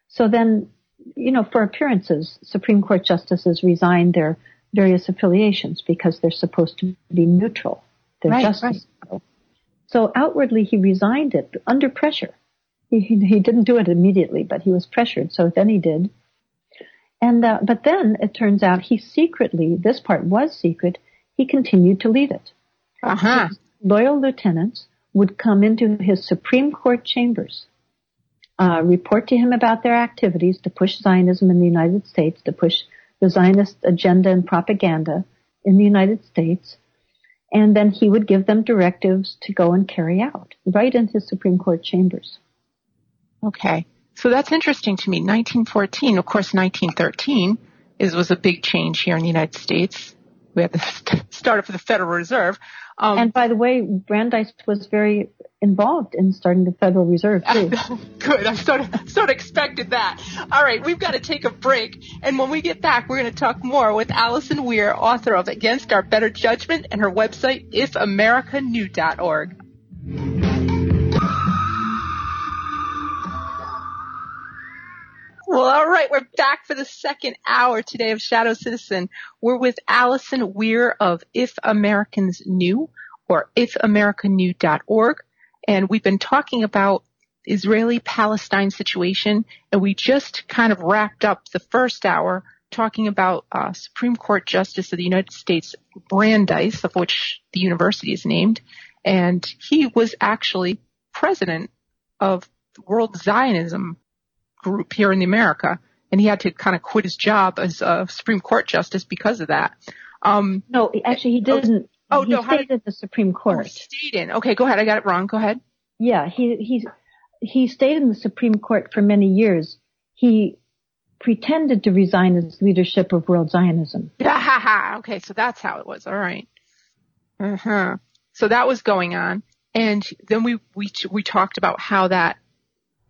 So then you know, for appearances, Supreme Court justices resign their various affiliations because they're supposed to be neutral. They're right, justice. Right. So outwardly, he resigned it under pressure. He, he didn't do it immediately, but he was pressured. So then he did. And uh, but then it turns out he secretly, this part was secret. He continued to lead it. Uh-huh. Loyal lieutenants would come into his Supreme Court chambers uh, report to him about their activities to push Zionism in the United States, to push the Zionist agenda and propaganda in the United States, and then he would give them directives to go and carry out right in his Supreme Court chambers. Okay. So that's interesting to me. 1914, of course, 1913 is, was a big change here in the United States. We had the start of the Federal Reserve. Um, and by the way, Brandeis was very involved in starting the Federal Reserve too. Good. I sort of, sort of expected that. All right, we've got to take a break, and when we get back, we're going to talk more with Allison Weir, author of Against Our Better Judgment, and her website ifamericansknew.org. Well, all right, we're back for the second hour today of Shadow Citizen. We're with Allison Weir of If Americans Knew or ifamericansknew.org. And we've been talking about Israeli-Palestine situation, and we just kind of wrapped up the first hour talking about uh, Supreme Court Justice of the United States Brandeis, of which the university is named, and he was actually president of World Zionism group here in America, and he had to kind of quit his job as a Supreme Court justice because of that. Um, no, actually, he oh, didn't. Oh, he no, stayed in the Supreme Court. Oh, stayed in. Okay, go ahead. I got it wrong. Go ahead. Yeah, he he he stayed in the Supreme Court for many years. He pretended to resign his leadership of World Zionism. Yeah, ha, ha. okay, so that's how it was. All right. Uh huh. So that was going on, and then we we we talked about how that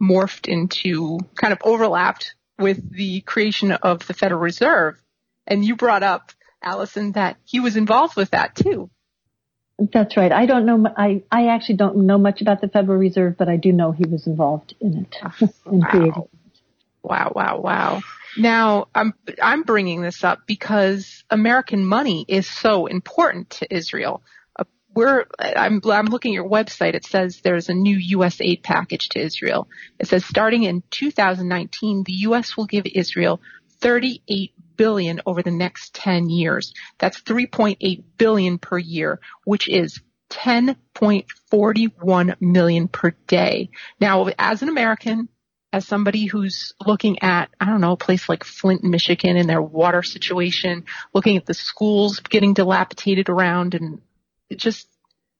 morphed into kind of overlapped with the creation of the Federal Reserve, and you brought up Allison that he was involved with that too. That's right. I don't know. I I actually don't know much about the Federal Reserve, but I do know he was involved in it ah, in wow. creating. Wow! Wow! Wow! Now I'm I'm bringing this up because American money is so important to Israel. We're I'm I'm looking at your website. It says there's a new U.S. aid package to Israel. It says starting in 2019, the U.S. will give Israel 38 billion over the next 10 years. That's 3.8 billion per year, which is 10.41 million per day. Now, as an American, as somebody who's looking at, I don't know, a place like Flint, Michigan and their water situation, looking at the schools getting dilapidated around and just,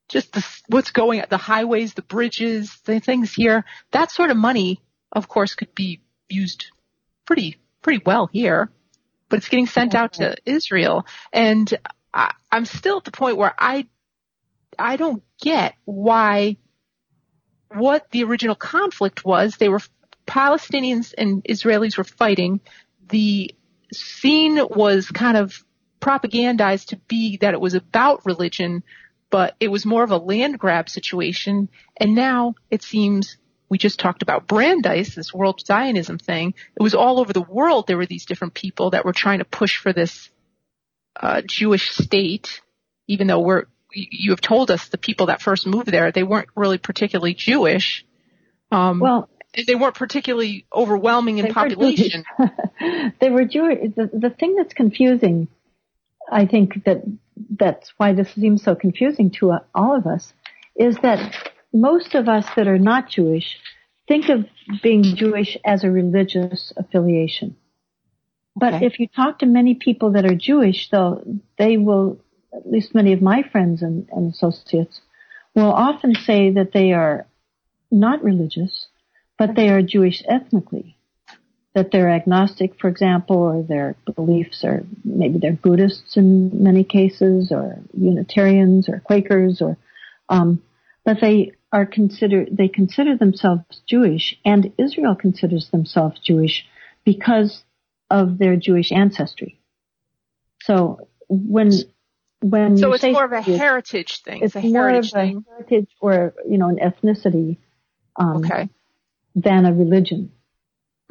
just the, what's going at the highways, the bridges, the things here, that sort of money, of course, could be used pretty, pretty well here but it's getting sent out to mm-hmm. Israel. And I, I'm still at the point where I, I don't get why, what the original conflict was. They were Palestinians and Israelis were fighting. The scene was kind of propagandized to be that it was about religion, but it was more of a land grab situation. And now it seems we just talked about Brandeis, this world Zionism thing. It was all over the world. There were these different people that were trying to push for this uh, Jewish state, even though we're you have told us the people that first moved there they weren't really particularly Jewish. Um, well, they weren't particularly overwhelming in population. They were Jewish. The, the thing that's confusing, I think that that's why this seems so confusing to uh, all of us, is that most of us that are not Jewish think of being Jewish as a religious affiliation. But okay. if you talk to many people that are Jewish, though, they will, at least many of my friends and, and associates, will often say that they are not religious, but they are Jewish ethnically. That they're agnostic, for example, or their beliefs are maybe they're Buddhists in many cases, or Unitarians, or Quakers, or um, but they are considered, they consider themselves Jewish and Israel considers themselves Jewish because of their Jewish ancestry. So when, when so it's more of a Jewish, heritage thing. It's, it's a heritage more of thing. heritage or, you know, an ethnicity, um, okay. than a religion.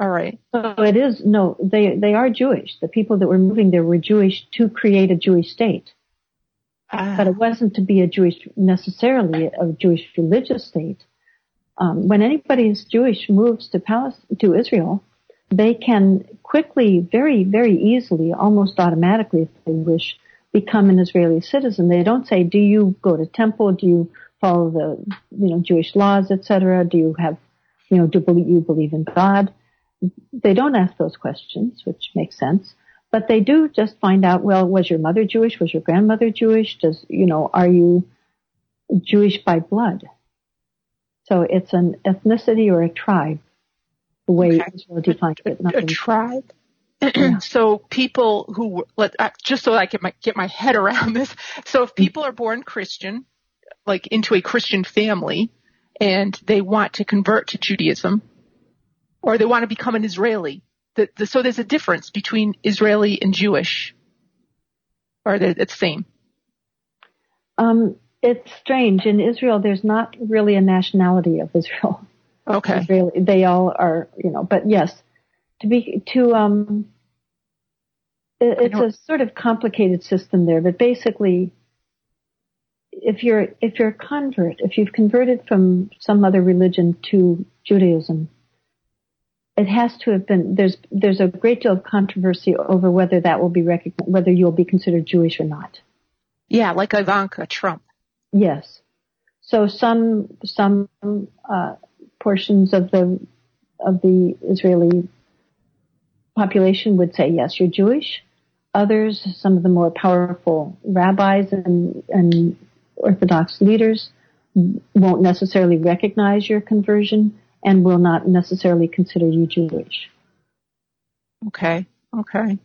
All right. So it is, no, they, they are Jewish. The people that were moving there were Jewish to create a Jewish state. Uh, but it wasn't to be a Jewish, necessarily a Jewish religious state. Um, when anybody is Jewish moves to Palestine, to Israel, they can quickly, very, very easily, almost automatically, if they wish, become an Israeli citizen. They don't say, "Do you go to temple? Do you follow the, you know, Jewish laws, etc.? Do you have, you know, do you believe in God?" They don't ask those questions, which makes sense. But they do just find out, well, was your mother Jewish? Was your grandmother Jewish? Does, you know, are you Jewish by blood? So it's an ethnicity or a tribe, the way okay. Israel defines it. A, a tribe? yeah. so people who let uh, just so I get my get my head around this. So if people are born Christian, like into a Christian family, and they want to convert to Judaism, or they want to become an Israeli, the, the, so there's a difference between Israeli and Jewish, or they're the same. Um, it's strange. In Israel, there's not really a nationality of Israel. Okay. Israeli, they all are, you know, but yes, to be, to, um, it, it's a sort of complicated system there, but basically, if you're if you're a convert, if you've converted from some other religion to Judaism, it has to have been there's there's a great deal of controversy over whether that will be recognized, whether you'll be considered Jewish or not. Yeah, like Ivanka Trump. Yes. So some some uh, portions of the of the Israeli population would say yes, you're Jewish. Others, some of the more powerful rabbis and, and Orthodox leaders, won't necessarily recognize your conversion and will not necessarily consider you Jewish. Okay. Okay.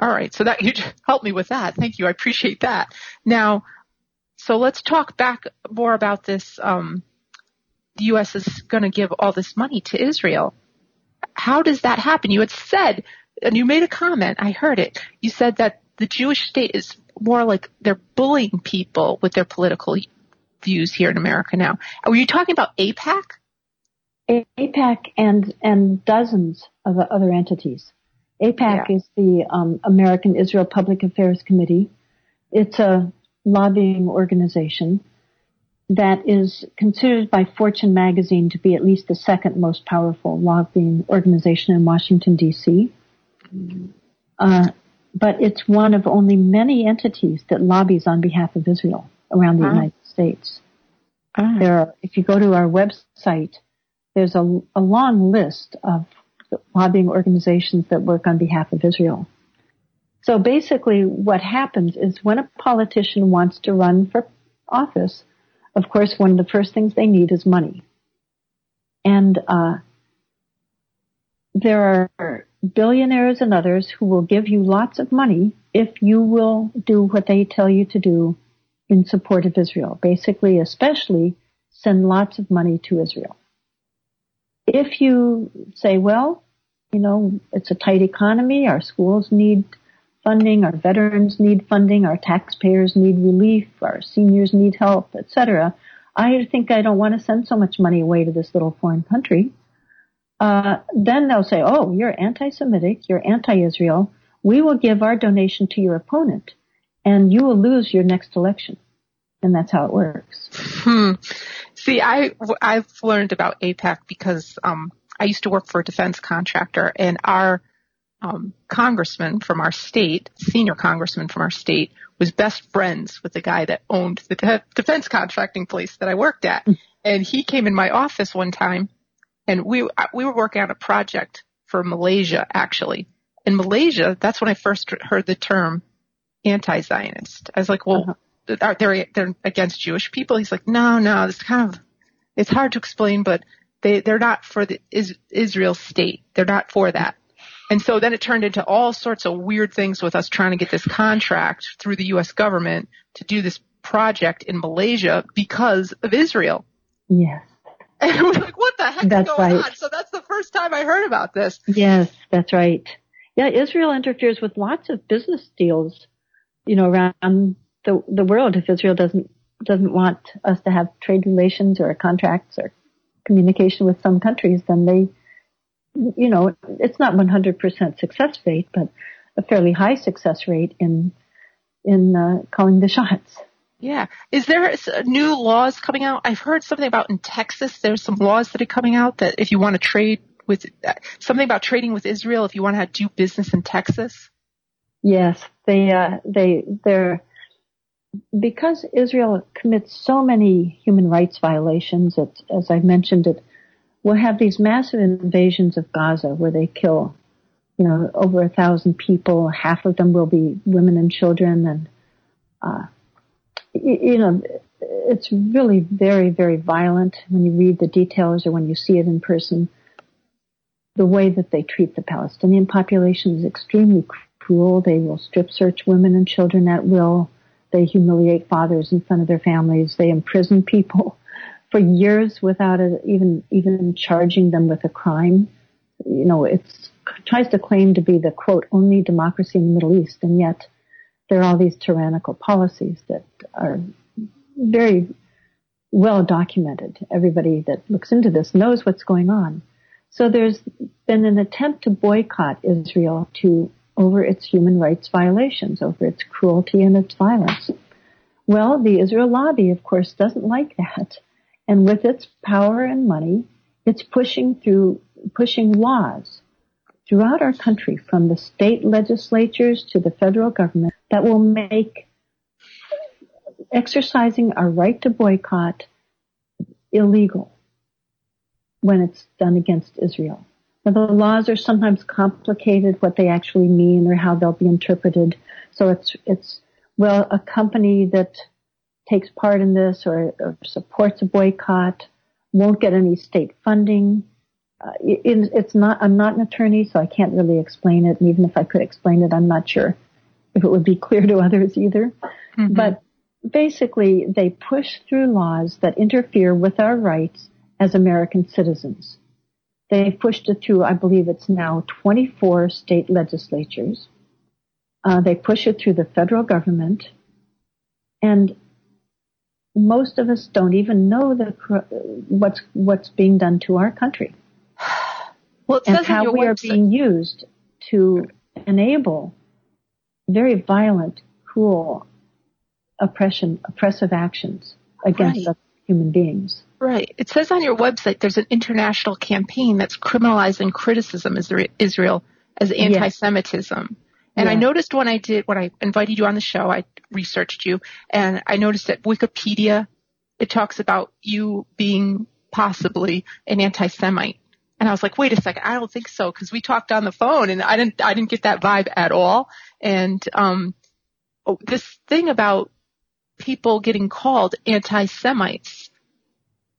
All right. So that you helped me with that. Thank you. I appreciate that. Now, so let's talk back more about this. Um, the U.S. is going to give all this money to Israel. How does that happen? You had said, and you made a comment. I heard it. You said that the Jewish state is more like they're bullying people with their political views here in America now. Were you talking about AIPAC? AIPAC and and dozens of other entities. AIPAC yeah. is the um, American Israel Public Affairs Committee. It's a lobbying organization that is considered by Fortune magazine to be at least the second most powerful lobbying organization in Washington D.C. Uh, but it's one of only many entities that lobbies on behalf of Israel around the United States. There are, if you go to our website, there's a, a long list of lobbying organizations that work on behalf of Israel. So basically what happens is when a politician wants to run for office, of course, one of the first things they need is money. And, uh, there are billionaires and others who will give you lots of money if you will do what they tell you to do in support of Israel. Basically, especially send lots of money to Israel. If you say, well, you know, it's a tight economy, our schools need funding, our veterans need funding, our taxpayers need relief, our seniors need help, etc. I think I don't want to send so much money away to this little foreign country. Uh, then they'll say, oh, you're anti-Semitic, you're anti-Israel. We will give our donation to your opponent and you will lose your next election. And that's how it works. Hmm. See, I, I've learned about AIPAC because, um, I used to work for a defense contractor and our, um, congressman from our state, senior congressman from our state, was best friends with the guy that owned the de- defense contracting place that I worked at. Hmm. And he came in my office one time and we we were working on a project for Malaysia actually. In Malaysia, that's when I first heard the term anti-Zionist. I was like, well, uh-huh. They're they're against Jewish people. He's like, no, no, it's kind of it's hard to explain, but they they're not for the is, Israel state. They're not for that. And so then it turned into all sorts of weird things with us trying to get this contract through the U.S. government to do this project in Malaysia because of Israel. Yes. And was like, what the heck that's is going right. on? So that's the first time I heard about this. Yes, that's right. Yeah, Israel interferes with lots of business deals, you know, around the the world. If Israel doesn't doesn't want us to have trade relations or contracts or communication with some countries, then they, you know, it's not 100% success rate, but a fairly high success rate in in uh, calling the shots. Yeah. Is there new laws coming out? I've heard something about in Texas, there's some laws that are coming out that if you want to trade with, something about trading with Israel, if you want to do business in Texas? Yes. They, uh, they, they're, because Israel commits so many human rights violations, it, as I mentioned, it will have these massive invasions of Gaza where they kill, you know, over a thousand people. Half of them will be women and children, and uh, you know, it's really very, very violent when you read the details or when you see it in person. The way that they treat the Palestinian population is extremely cruel. They will strip search women and children at will. They humiliate fathers in front of their families. They imprison people for years without a, even even charging them with a crime. You know, it tries to claim to be the quote only democracy in the Middle East, and yet there are all these tyrannical policies that are very well documented. Everybody that looks into this knows what's going on. So there's been an attempt to boycott Israel to over its human rights violations, over its cruelty and its violence. Well, the Israel lobby, of course, doesn't like that. And with its power and money, it's pushing through, pushing laws throughout our country from the state legislatures to the federal government that will make exercising our right to boycott illegal when it's done against Israel. Now, the laws are sometimes complicated, what they actually mean or how they'll be interpreted. So it's, it's, well, a company that takes part in this or, or supports a boycott won't get any state funding. Uh, it, it's not, I'm not an attorney, so I can't really explain it. And even if I could explain it, I'm not sure if it would be clear to others either. Mm-hmm. But basically, they push through laws that interfere with our rights as American citizens. They've pushed it through, I believe it's now 24 state legislatures. Uh, they push it through the federal government. And most of us don't even know the, what's, what's being done to our country. Well, and how we website. are being used to enable very violent, cruel oppression, oppressive actions against right. Human beings. Right. It says on your website there's an international campaign that's criminalizing criticism of Israel as anti-Semitism. Yes. And yeah. I noticed when I did, when I invited you on the show, I researched you and I noticed that Wikipedia, it talks about you being possibly an anti-Semite. And I was like, wait a second, I don't think so, because we talked on the phone and I didn't, I didn't get that vibe at all. And, um, oh, this thing about people getting called anti-Semites,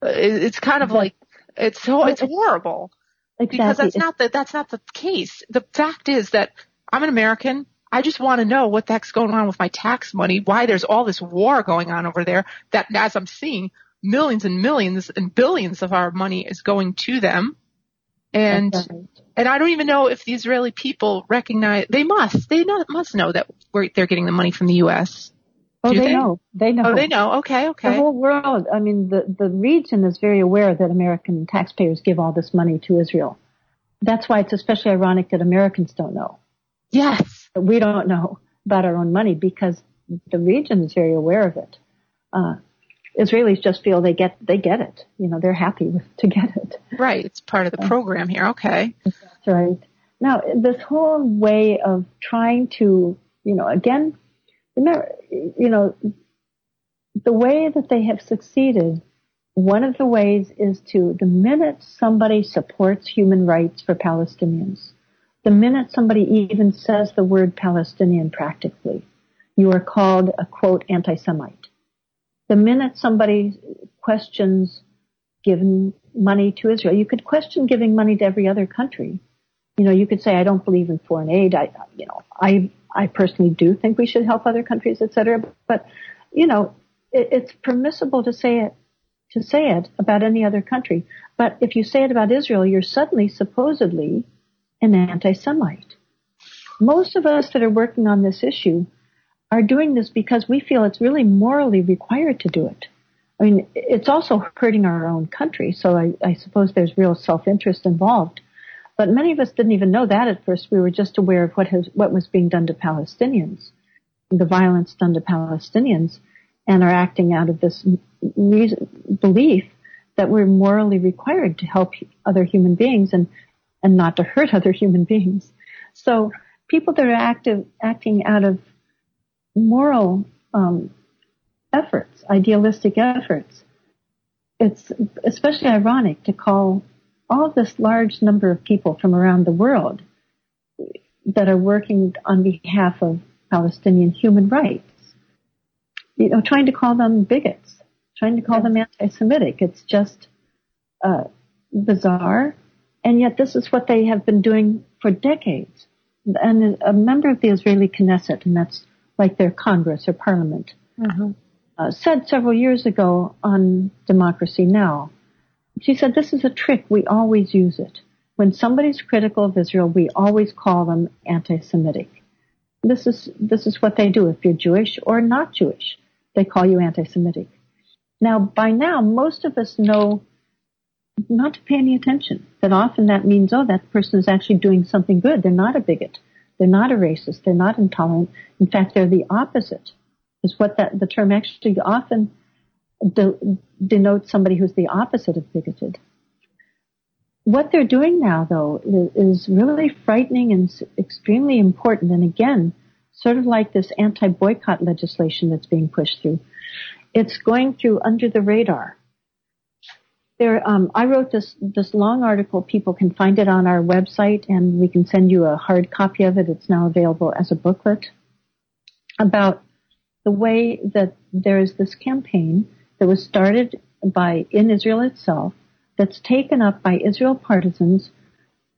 uh, it's kind of like, it's so, it's horrible. Exactly. Because that's not the, that's not the case. The fact is that I'm an American. I just want to know what the heck's going on with my tax money, why there's all this war going on over there that as I'm seeing millions and millions and billions of our money is going to them. And, right. and I don't even know if the Israeli people recognize, they must, they must know that they're getting the money from the U.S. Oh, they, they, know. They know. Oh, they know. Okay, okay. The whole world. I mean, the the region is very aware that American taxpayers give all this money to Israel. That's why it's especially ironic that Americans don't know. Yes. We don't know about our own money because the region is very aware of it. Uh, Israelis just feel they get they get it. You know, they're happy with, to get it. Right. It's part of the program here. Okay. That's right. Now, this whole way of trying to, you know, again, you know, the way that they have succeeded, one of the ways is to, the minute somebody supports human rights for Palestinians, the minute somebody even says the word Palestinian practically, you are called a quote anti-Semite. The minute somebody questions giving money to Israel, you could question giving money to every other country. You know, you could say, I don't believe in foreign aid. I, you know, I I personally do think we should help other countries, et cetera. But, you know, it, it's permissible to say it, to say it about any other country. But if you say it about Israel, you're suddenly supposedly an anti-Semite. Most of us that are working on this issue are doing this because we feel it's really morally required to do it. I mean, it's also hurting our own country, so I, I suppose there's real self-interest involved. But many of us didn't even know that at first. We were just aware of what has, what was being done to Palestinians, the violence done to Palestinians, and are acting out of this reason, belief that we're morally required to help other human beings and, and not to hurt other human beings. So people that are active, acting out of moral um, efforts, idealistic efforts, it's especially ironic to call all this large number of people from around the world that are working on behalf of Palestinian human rights, you know, trying to call them bigots, trying to call them anti-Semitic. It's just uh, bizarre, and yet this is what they have been doing for decades. And a member of the Israeli Knesset, and that's like their Congress or Parliament, mm-hmm. uh, said several years ago on Democracy Now she said, this is a trick. We always use it. When somebody's critical of Israel, we always call them anti-Semitic. This is, this is what they do. If you're Jewish or not Jewish, they call you anti-Semitic. Now, by now, most of us know not to pay any attention. That often that means, oh, that person is actually doing something good. They're not a bigot. They're not a racist. They're not intolerant. In fact, they're the opposite. is what that the term actually often de- denotes somebody who's the opposite of bigoted. What they're doing now, though, is really frightening and extremely important. And again, sort of like this anti-boycott legislation that's being pushed through. It's going through under the radar. There, um, I wrote this this long article. People can find it on our website, and we can send you a hard copy of it. It's now available as a booklet about the way that there is this campaign that was started by in Israel itself that's taken up by Israel partisans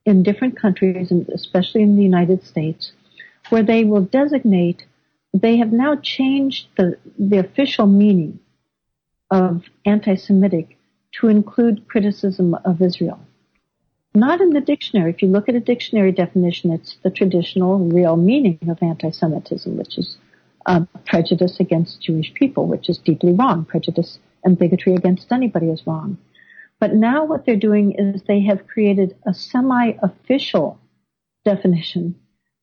in different countries, and especially in the United States, where they will designate. They have now changed the the official meaning of anti-Semitic to include criticism of Israel. Not in the dictionary. If you look at a dictionary definition, it's the traditional real meaning of anti-Semitism, which is uh, prejudice against Jewish people, which is deeply wrong. Prejudice and bigotry against anybody is wrong. But now what they're doing is they have created a semi-official definition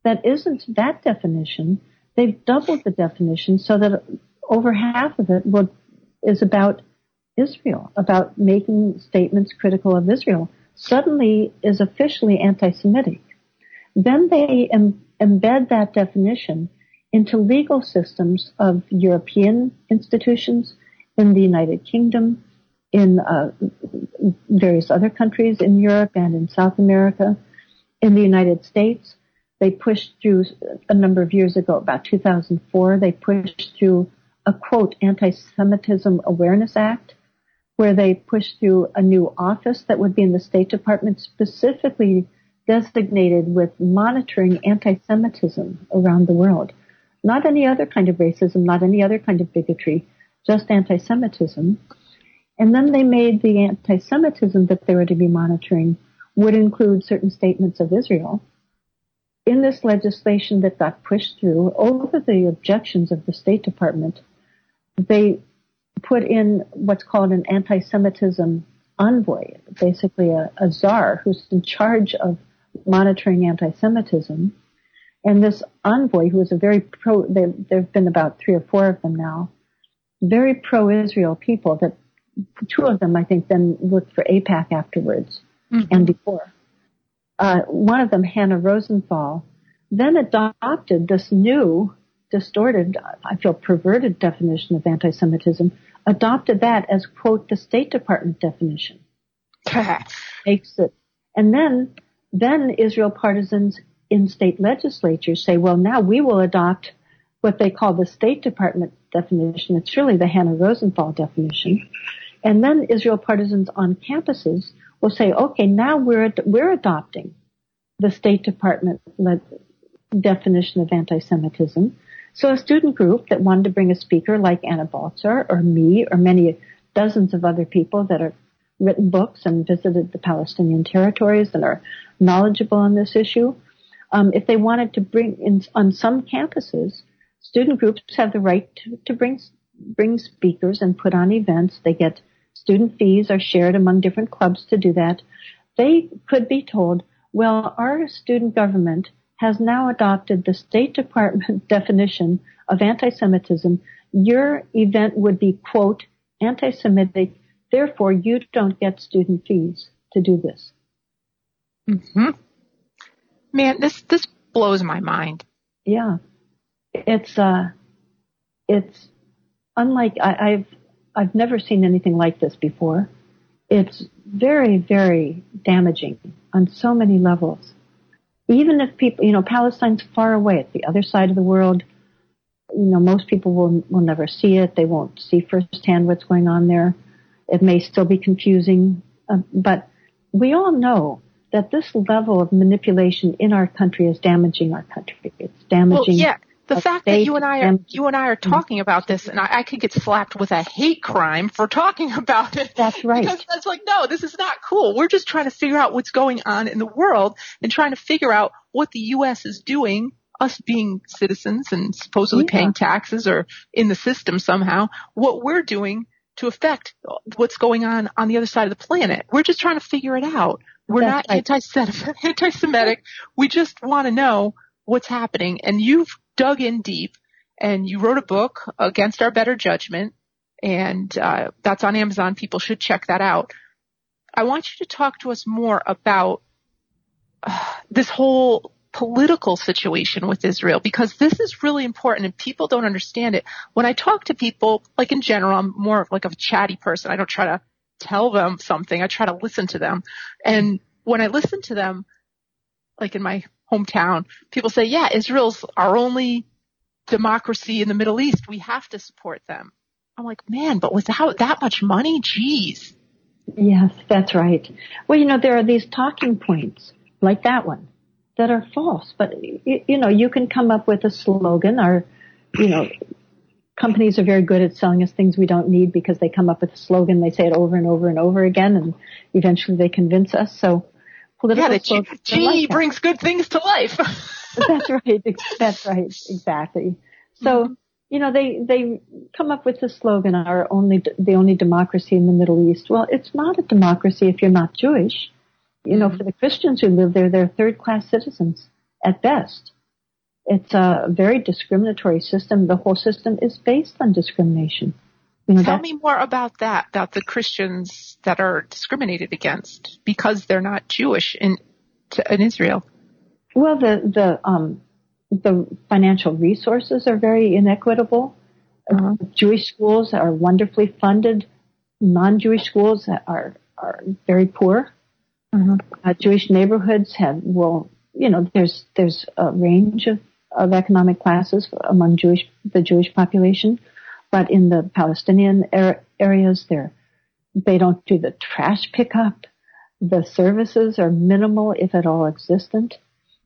that isn't that definition. They've doubled the definition so that over half of it will, is about Israel, about making statements critical of Israel, suddenly is officially anti-Semitic. Then they em- embed that definition into legal systems of European institutions, in the United Kingdom, in uh, various other countries in Europe and in South America, in the United States. They pushed through a number of years ago, about 2004, they pushed through a quote anti-Semitism Awareness Act, where they pushed through a new office that would be in the State Department specifically designated with monitoring anti-Semitism around the world. Not any other kind of racism, not any other kind of bigotry, just anti-Semitism. And then they made the anti-Semitism that they were to be monitoring would include certain statements of Israel. In this legislation that got pushed through, over the objections of the State Department, they put in what's called an anti-Semitism envoy, basically a, a czar who's in charge of monitoring anti-Semitism. And this envoy, who is a very pro, there have been about three or four of them now, very pro-Israel people that two of them, I think, then worked for AIPAC afterwards mm-hmm. and before. Uh, one of them, Hannah Rosenthal, then adopted this new, distorted, I feel perverted definition of anti-Semitism, adopted that as, quote, the State Department definition. Makes it. And then, then Israel partisans in state legislatures say, well, now we will adopt what they call the State Department definition. It's really the Hannah Rosenthal definition. And then Israel partisans on campuses will say, okay, now we're, we're adopting the State Department definition of anti-Semitism. So a student group that wanted to bring a speaker like Anna Baltzer or me or many dozens of other people that have written books and visited the Palestinian territories and are knowledgeable on this issue, um, if they wanted to bring in on some campuses student groups have the right to, to bring bring speakers and put on events. They get student fees are shared among different clubs to do that. They could be told, well, our student government has now adopted the State Department definition of anti-Semitism. Your event would be, quote, anti-Semitic. Therefore, you don't get student fees to do this. Mm-hmm. Man, this, this blows my mind. Yeah it's uh, it's unlike I, I've I've never seen anything like this before. It's very very damaging on so many levels. Even if people, you know, Palestine's far away, it's the other side of the world. You know, most people will will never see it. They won't see firsthand what's going on there. It may still be confusing, uh, but we all know that this level of manipulation in our country is damaging our country. It's damaging. Well, yeah the fact that you and I are you and I are talking about this, and I, I, could get slapped with a hate crime for talking about it. That's right. Because that's like, no, this is not cool. We're just trying to figure out what's going on in the world and trying to figure out what the U.S. is doing. Us being citizens and supposedly yeah. paying taxes or in the system somehow, what we're doing to affect what's going on on the other side of the planet. We're just trying to figure it out. We're That's not right. anti-Semitic. We just want to know what's happening. And you've dug in deep and you wrote a book against our better judgment, and uh, that's on Amazon. People should check that out. I want you to talk to us more about uh, this whole political situation with Israel because this is really important and people don't understand it. When I talk to people, like in general, I'm more of like a chatty person. I don't try to tell them something. I try to listen to them. And when I listen to them, like in my hometown, people say, yeah, Israel's our only democracy in the Middle East. We have to support them. I'm like, man, but without that much money, geez. Yes, that's right. Well, you know, there are these talking points like that one that are false, but you, you know, you can come up with a slogan or, you know, companies are very good at selling us things we don't need because they come up with a slogan, they say it over and over and over again, and eventually they convince us. So political yeah, the G, like brings good things to life. That's right. That's right. Exactly. So, mm-hmm. you know, they, they come up with the slogan, our only, the only democracy in the Middle East. Well, it's not a democracy if you're not Jewish. You know, mm-hmm. for the Christians who live there, they're third class citizens at best. It's a very discriminatory system. The whole system is based on discrimination. You know, Tell me more about that, about the Christians that are discriminated against because they're not Jewish in, in Israel. Well, the the um, the financial resources are very inequitable. Uh-huh. Jewish schools are wonderfully funded. Non-Jewish schools are are very poor. Uh-huh. Uh, Jewish neighborhoods have well, you know, there's there's a range of, of economic classes among Jewish the Jewish population, but in the Palestinian er- areas, they're they don't do the trash pickup. The services are minimal, if at all existent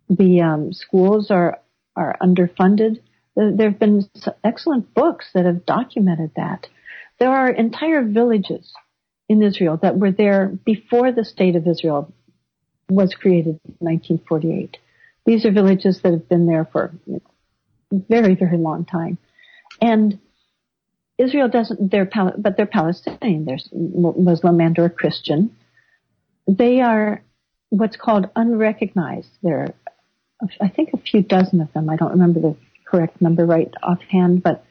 the um, schools are are underfunded. There have been excellent books that have documented that. There are entire villages in Israel that were there before the state of Israel was created in 1948. These are villages that have been there for a very, very long time. And Israel doesn't, they're, but they're Palestinian. They're Muslim and or Christian. They are what's called unrecognized. They're I think a few dozen of them. I don't remember the correct number right offhand, but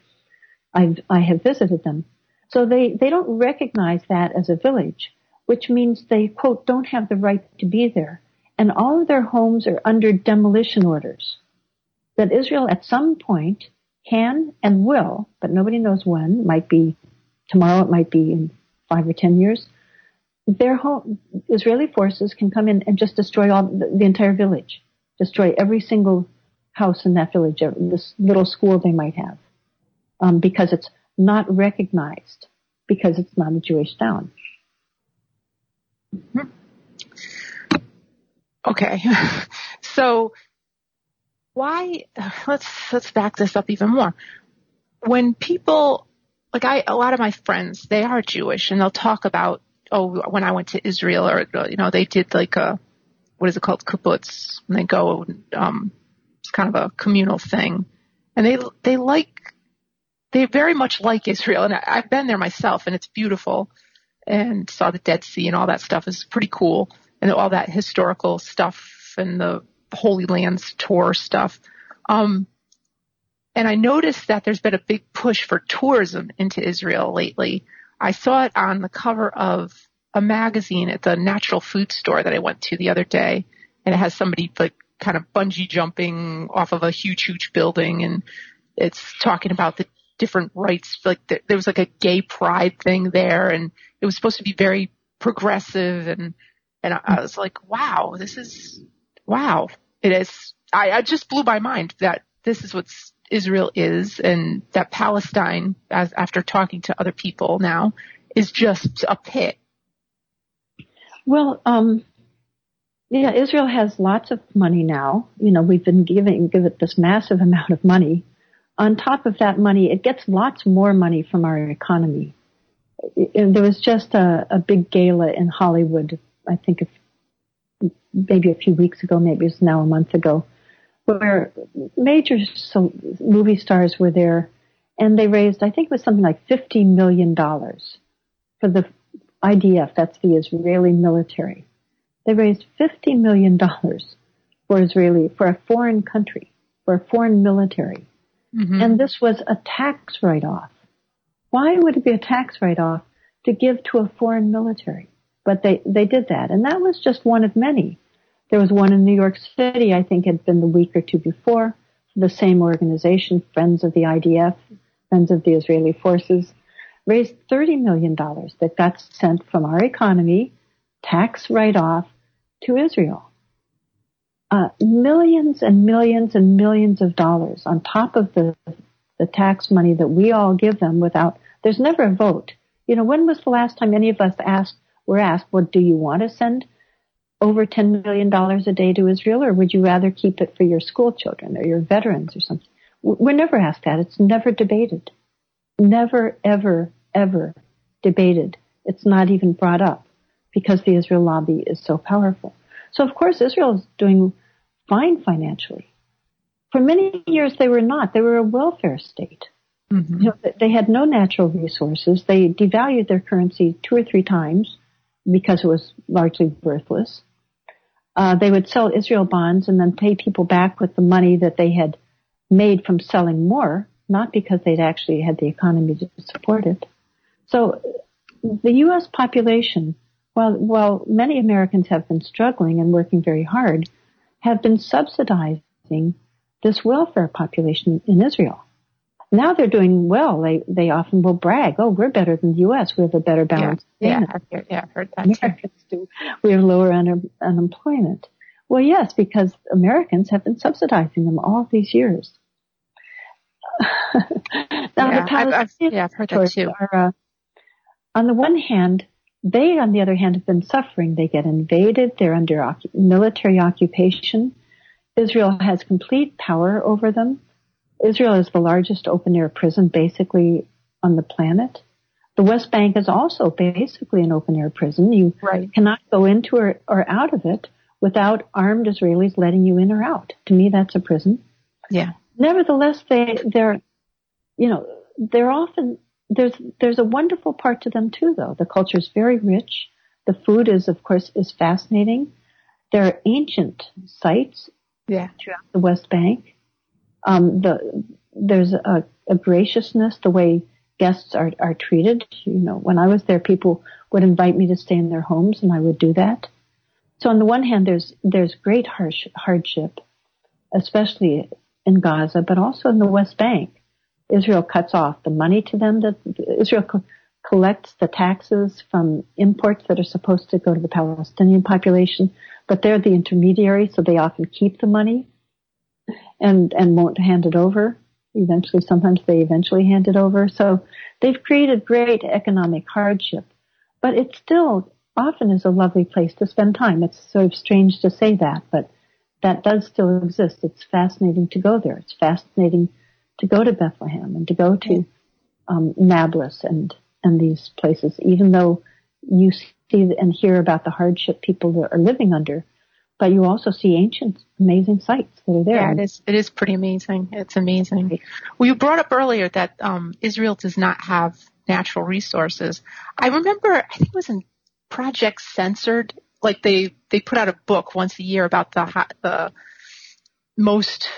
I've, I have visited them. So they, they don't recognize that as a village, which means they, quote, don't have the right to be there. And all of their homes are under demolition orders. That Israel at some point can and will, but nobody knows when, might be tomorrow, it might be in five or ten years, their home, Israeli forces can come in and just destroy all the, the entire village destroy every single house in that village, this little school they might have, um, because it's not recognized because it's not a Jewish town. Mm-hmm. Okay, so why? Let's let's back this up even more. When people like I, a lot of my friends, they are Jewish, and they'll talk about oh, when I went to Israel, or you know, they did like a what is it called kibbutz and they go um it's kind of a communal thing and they they like they very much like Israel and I, I've been there myself and it's beautiful and saw the Dead Sea and all that stuff is pretty cool and all that historical stuff and the Holy Lands tour stuff um and I noticed that there's been a big push for tourism into Israel lately. I saw it on the cover of a magazine at the natural food store that I went to the other day, and it has somebody like kind of bungee jumping off of a huge, huge building, and it's talking about the different rights. Like there was like a gay pride thing there, and it was supposed to be very progressive, and and I was like, wow, this is wow. It is. I, I just blew my mind that this is what Israel is, and that Palestine, as after talking to other people now, is just a pit well, um, yeah, Israel has lots of money now. You know, we've been giving give it this massive amount of money. On top of that money, it gets lots more money from our economy. There was just a, a big gala in Hollywood, I think if, maybe a few weeks ago, maybe it's now a month ago, where major movie stars were there and they raised, I think it was something like $50 million for the IDF, that's the Israeli military. They raised $50 million for Israeli, for a foreign country, for a foreign military. Mm-hmm. And this was a tax write-off. Why would it be a tax write-off to give to a foreign military? But they, they did that. And that was just one of many. There was one in New York City, I think had been the week or two before, the same organization, Friends of the IDF, Friends of the Israeli Forces, raised $30 million that got sent from our economy, tax write-off, to Israel. Uh, millions and millions and millions of dollars on top of the the tax money that we all give them without there's never a vote. You know, when was the last time any of us asked were asked, well, do you want to send over $10 million a day to Israel or would you rather keep it for your school children or your veterans or something? We're never asked that. It's never debated. Never, ever, ever debated. It's not even brought up because the Israel lobby is so powerful. So of course Israel is doing fine financially. For many years they were not. They were a welfare state. Mm-hmm. You know, they had no natural resources. They devalued their currency two or three times because it was largely worthless. Uh, they would sell Israel bonds and then pay people back with the money that they had made from selling more, not because they'd actually had the economy to support it. So the U.S. population, while, while many Americans have been struggling and working very hard, have been subsidizing this welfare population in Israel. Now they're doing well. They they often will brag, "Oh, we're better than the U.S. We have a better balance." Yeah, yeah, yeah, I've heard that. Americans too. do. We have lower un- unemployment. Well, yes, because Americans have been subsidizing them all these years. now yeah, the Palestinians I've, I've, yeah, I've heard that too. Are, uh, on the one hand, they, on the other hand, have been suffering. They get invaded. They're under military occupation. Israel has complete power over them. Israel is the largest open air prison basically on the planet. The West Bank is also basically an open air prison. You right. cannot go into or, or out of it without armed Israelis letting you in or out. To me, that's a prison. Yeah. Nevertheless, they, they're, you know, they're often, there's, there's a wonderful part to them too, though. The culture is very rich. The food is, of course, is fascinating. There are ancient sites yeah. throughout the West Bank. Um, the, there's a, a, graciousness, the way guests are, are treated. You know, when I was there, people would invite me to stay in their homes and I would do that. So on the one hand, there's, there's great harsh, hardship, especially in Gaza, but also in the West Bank. Israel cuts off the money to them that Israel co- collects the taxes from imports that are supposed to go to the Palestinian population but they're the intermediary, so they often keep the money and and won't hand it over. Eventually, sometimes they eventually hand it over. So they've created great economic hardship, but it still often is a lovely place to spend time. It's sort of strange to say that, but that does still exist. It's fascinating to go there. It's fascinating to go to Bethlehem and to go to um, Nablus and and these places, even though you see and hear about the hardship people are living under, but you also see ancient, amazing sites that are there. Yeah, it is. It is pretty amazing. It's amazing. Well, you brought up earlier that um, Israel does not have natural resources. I remember, I think it was in Project Censored. Like they they put out a book once a year about the the most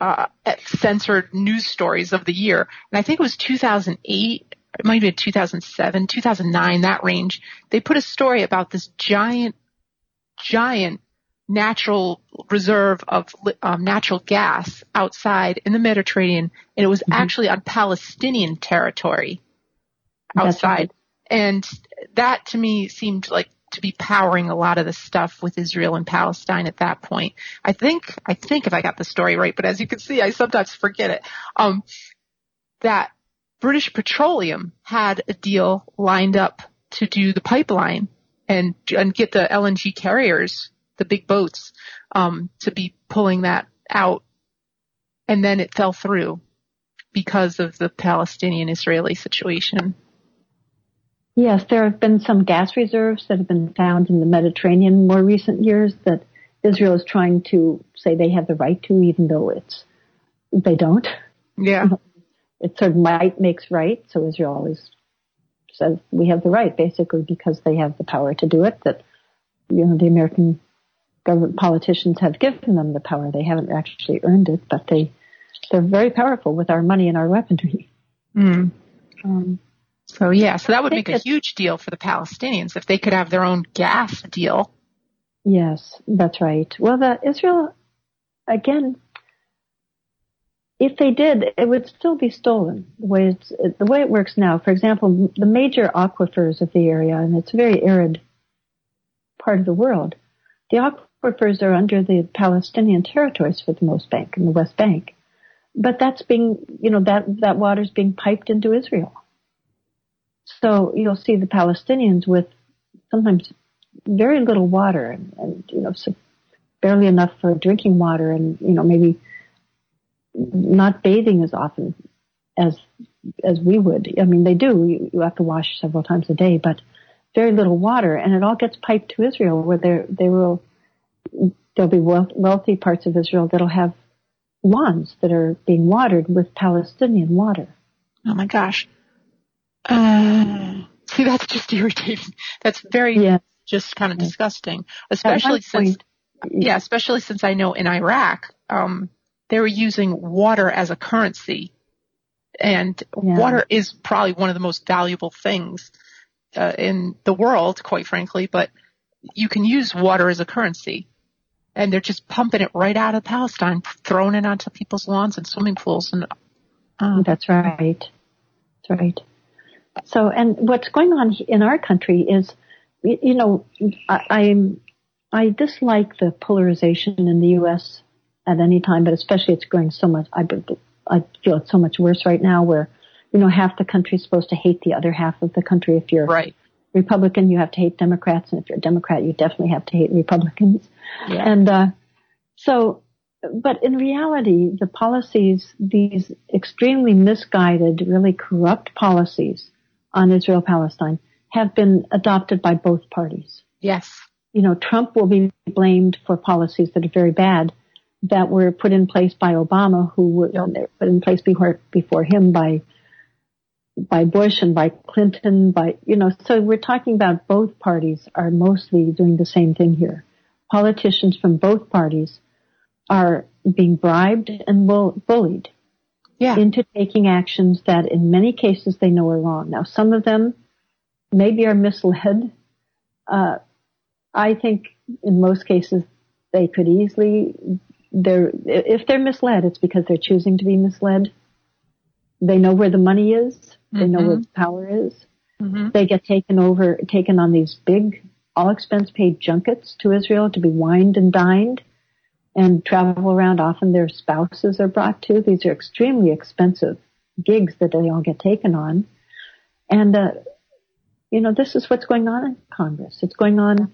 uh, censored news stories of the year, and I think it was 2008 it might have been 2007, 2009, that range, they put a story about this giant, giant natural reserve of um, natural gas outside in the Mediterranean, and it was mm-hmm. actually on Palestinian territory outside. Right. And that to me seemed like to be powering a lot of the stuff with Israel and Palestine at that point. I think, I think if I got the story right, but as you can see, I sometimes forget it. Um, that British Petroleum had a deal lined up to do the pipeline and and get the LNG carriers, the big boats, um, to be pulling that out, and then it fell through because of the Palestinian-Israeli situation. Yes, there have been some gas reserves that have been found in the Mediterranean in more recent years that Israel is trying to say they have the right to, even though it's they don't. Yeah. it sort of might makes right. So Israel always says we have the right, basically because they have the power to do it. That you know the American government politicians have given them the power. They haven't actually earned it, but they they're very powerful with our money and our weaponry. Mm. Um, so yeah, so that would make a huge deal for the Palestinians if they could have their own gas deal. Yes, that's right. Well, the Israel, again, if they did, it would still be stolen. The way it's, the way it works now, for example, the major aquifers of the area, and it's a very arid part of the world, the aquifers are under the Palestinian territories for the most bank in the West Bank. But that's being, you know, that, that water's being piped into Israel. So you'll see the Palestinians with sometimes very little water and, and you know, so barely enough for drinking water and, you know, maybe not bathing as often as, as we would. I mean, they do. You, you have to wash several times a day, but very little water and it all gets piped to Israel where there, they will, there'll be wealthy parts of Israel that'll have lawns that are being watered with Palestinian water. Oh my gosh. Uh, see, that's just irritating. That's very yeah. just kind of yeah. disgusting, especially since, point, yeah, especially since I know in Iraq, um, they were using water as a currency and yeah. water is probably one of the most valuable things uh, in the world, quite frankly, but you can use water as a currency and they're just pumping it right out of Palestine, throwing it onto people's lawns and swimming pools. And uh, that's right. That's right. So, and what's going on in our country is, you know, I, I, I dislike the polarization in the U.S. at any time, but especially it's growing so much. I, I feel it's so much worse right now, where you know half the country is supposed to hate the other half of the country. If you're right. Republican, you have to hate Democrats, and if you're a Democrat, you definitely have to hate Republicans. Yeah. And uh, so, but in reality, the policies, these extremely misguided, really corrupt policies on Israel Palestine, have been adopted by both parties. Yes. You know, Trump will be blamed for policies that are very bad that were put in place by Obama, who were put in place before before him by by Bush and by Clinton, by, you know, so we're talking about both parties are mostly doing the same thing here. Politicians from both parties are being bribed and bullied yeah. into taking actions that in many cases they know are wrong. Now, some of them maybe are misled. Uh, I think in most cases they could easily, they're, if they're misled, it's because they're choosing to be misled. They know where the money is they mm-hmm. know where the power is. Mm-hmm. They get taken over, taken on these big, all expense paid junkets to Israel to be wined and dined and travel around. Often their spouses are brought to. These are extremely expensive gigs that they all get taken on. And, uh, you know, this is what's going on in Congress. It's going on.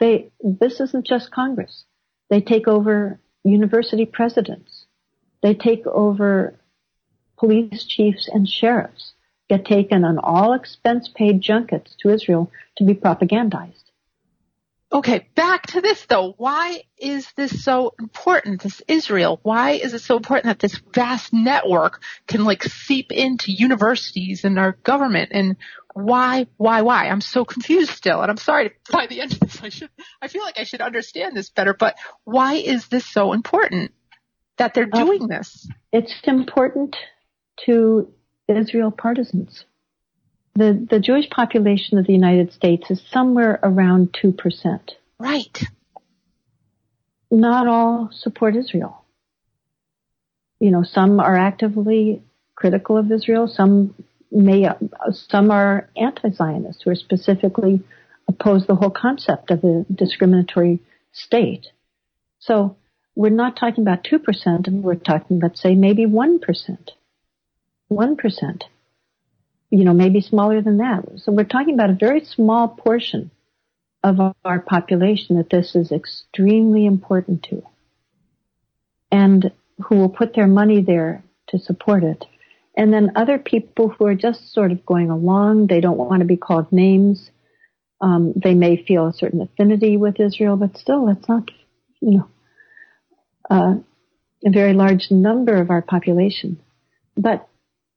They, this isn't just Congress. They take over university presidents. They take over police chiefs and sheriffs get taken on all expense paid junkets to Israel to be propagandized. Okay, back to this though. Why is this so important, this Israel? Why is it so important that this vast network can like seep into universities and our government and why, why, why? I'm so confused still and I'm sorry by the end of this I should, I feel like I should understand this better, but why is this so important that they're uh, doing this? It's important to Israel partisans. The, the Jewish population of the United States is somewhere around 2%. Right. Not all support Israel. You know, some are actively critical of Israel. Some may, some are anti-Zionists who are specifically oppose the whole concept of a discriminatory state. So we're not talking about 2%, we're talking, let's say, maybe 1%. 1%. You know, maybe smaller than that. So we're talking about a very small portion of our population that this is extremely important to. And who will put their money there to support it. And then other people who are just sort of going along, they don't want to be called names. Um, they may feel a certain affinity with Israel, but still, it's not, you know, uh, a very large number of our population. But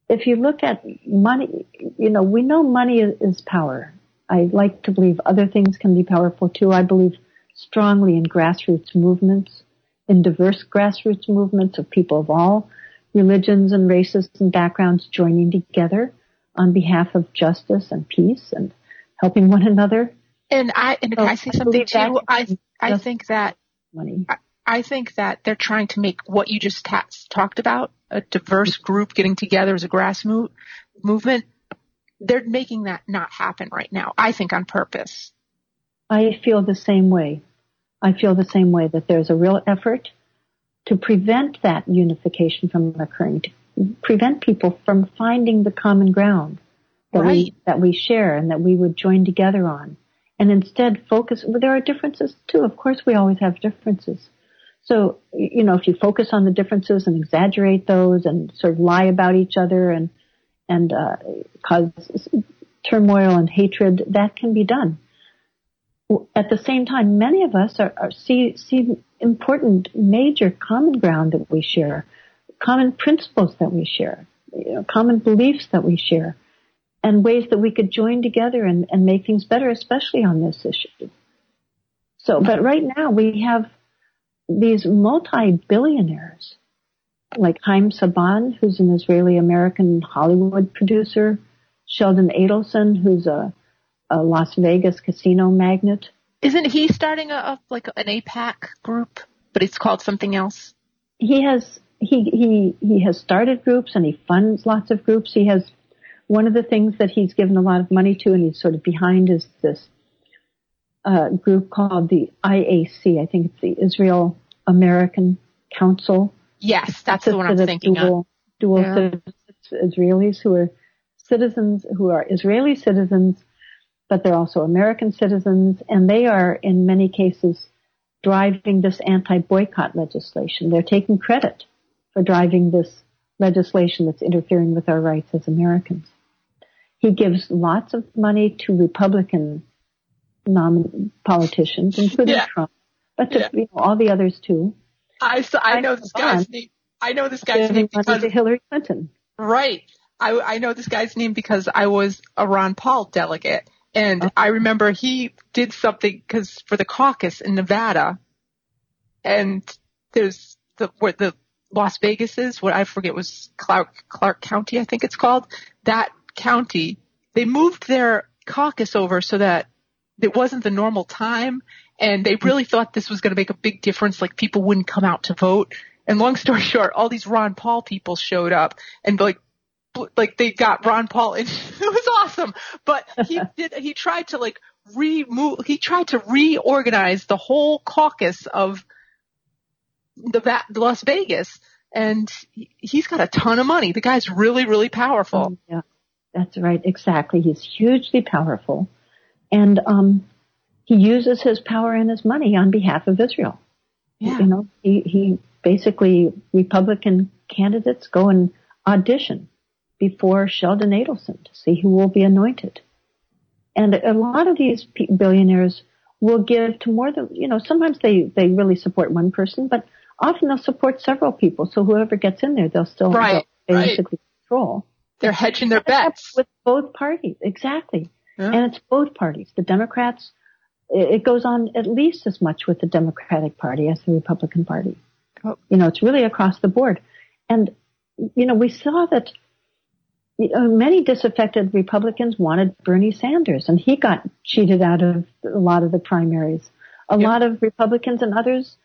if you look at money, you know, we know money is power. I like to believe other things can be powerful too. I believe strongly in grassroots movements, in diverse grassroots movements of people of all religions and races and backgrounds joining together on behalf of justice and peace and helping one another. And I and so I say something too. I I think that money. I, I think that they're trying to make what you just ta- talked about a diverse group getting together as a grass mo- movement. They're making that not happen right now. I think on purpose. I feel the same way. I feel the same way that there's a real effort to prevent that unification from occurring, to prevent people from finding the common ground that right. we that we share and that we would join together on, and instead focus. Well, there are differences too. Of course, we always have differences. So you know, if you focus on the differences and exaggerate those and sort of lie about each other and and uh, cause turmoil and hatred, that can be done at the same time, many of us are, are see see important, major common ground that we share, common principles that we share, you know, common beliefs that we share, and ways that we could join together and, and make things better, especially on this issue. So, but right now we have these multi-billionaires like Haim Saban, who's an Israeli-American Hollywood producer, Sheldon Adelson, who's a a Las Vegas casino magnate. Isn't he starting a, a like an AIPAC group, but it's called something else? He has he he he has started groups and he funds lots of groups. He has one of the things that he's given a lot of money to and he's sort of behind is this uh, group called the IAC. I think it's the Israel American Council. Yes, that's the one I'm thinking dual, of. Dual yeah. Israelis who are citizens who are Israeli citizens but they're also American citizens, and they are in many cases driving this anti-boycott legislation. They're taking credit for driving this legislation that's interfering with our rights as Americans. He gives lots of money to Republican nom- politicians, including yeah. Trump, but to yeah. you know, all the others too. I so I know this guy's name. I know this guy's name because Hillary Clinton. Right. I, I know this guy's name because I was a Ron Paul delegate and uh-huh. I remember he did something because for the caucus in Nevada, and there's the where the Las Vegas is, what I forget was Clark Clark County, I think it's called. That county, they moved their caucus over so that it wasn't the normal time, and they really thought this was going to make a big difference. Like people wouldn't come out to vote. And long story short, all these Ron Paul people showed up and like like they got Ron Paul and it was awesome. But he did, he tried to like remove, he tried to reorganize the whole caucus of the Las Vegas and he's got a ton of money. The guy's really, really powerful. Oh, yeah, that's right. Exactly. He's hugely powerful and, um, he uses his power and his money on behalf of Israel. Yeah. You know, he, he basically Republican candidates go and audition before Sheldon Adelson to see who will be anointed. And a lot of these billionaires will give to more than, you know, sometimes they, they really support one person, but often they'll support several people. So whoever gets in there, they'll still right, basically right. control. They're hedging their bets. With both parties, exactly. Yeah. And it's both parties. The Democrats, it goes on at least as much with the Democratic Party as the Republican Party. Oh. You know, it's really across the board. And, you know, we saw that you know, many disaffected Republicans wanted Bernie Sanders, and he got cheated out of a lot of the primaries. A yep. lot of Republicans and others,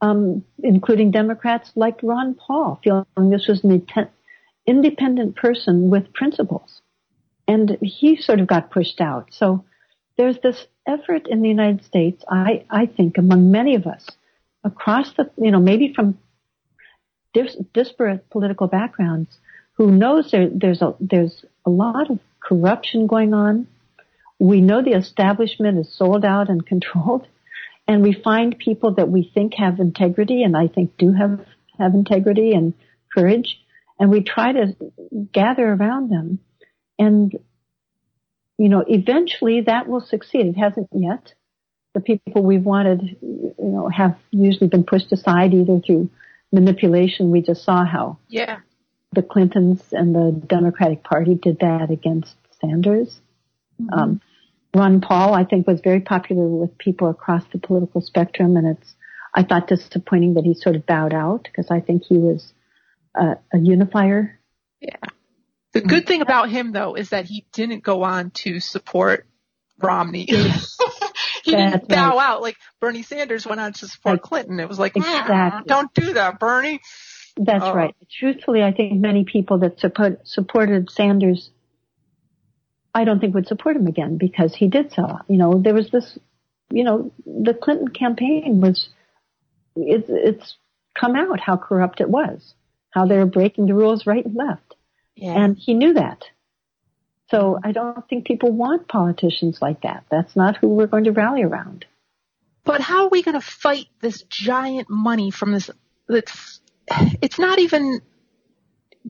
um, including Democrats, liked Ron Paul, feeling this was an independent person with principles. And he sort of got pushed out. So there's this effort in the United States, I, I think, among many of us across the, you know, maybe from dis- disparate political backgrounds who knows there, there's a there's a lot of corruption going on. We know the establishment is sold out and controlled, and we find people that we think have integrity, and I think do have have integrity and courage, and we try to gather around them, and you know, eventually that will succeed. It hasn't yet. The people we've wanted, you know, have usually been pushed aside either through manipulation. We just saw how yeah the Clintons and the Democratic Party did that against Sanders. Mm-hmm. Um, Ron Paul, I think, was very popular with people across the political spectrum, and it's I thought disappointing that he sort of bowed out because I think he was a, a unifier. Yeah. The mm-hmm. good thing about him though is that he didn't go on to support Romney. he didn't bow right. out like Bernie Sanders went on to support Clinton. It was like, exactly. don't do that, Bernie. That's oh. right. Truthfully, I think many people that support, supported Sanders, I don't think would support him again because he did so. You know, there was this, you know, the Clinton campaign was, it's, it's come out how corrupt it was, how they were breaking the rules right and left. Yeah. And he knew that. So I don't think people want politicians like that. That's not who we're going to rally around. But how are we going to fight this giant money from this? It's it's not even.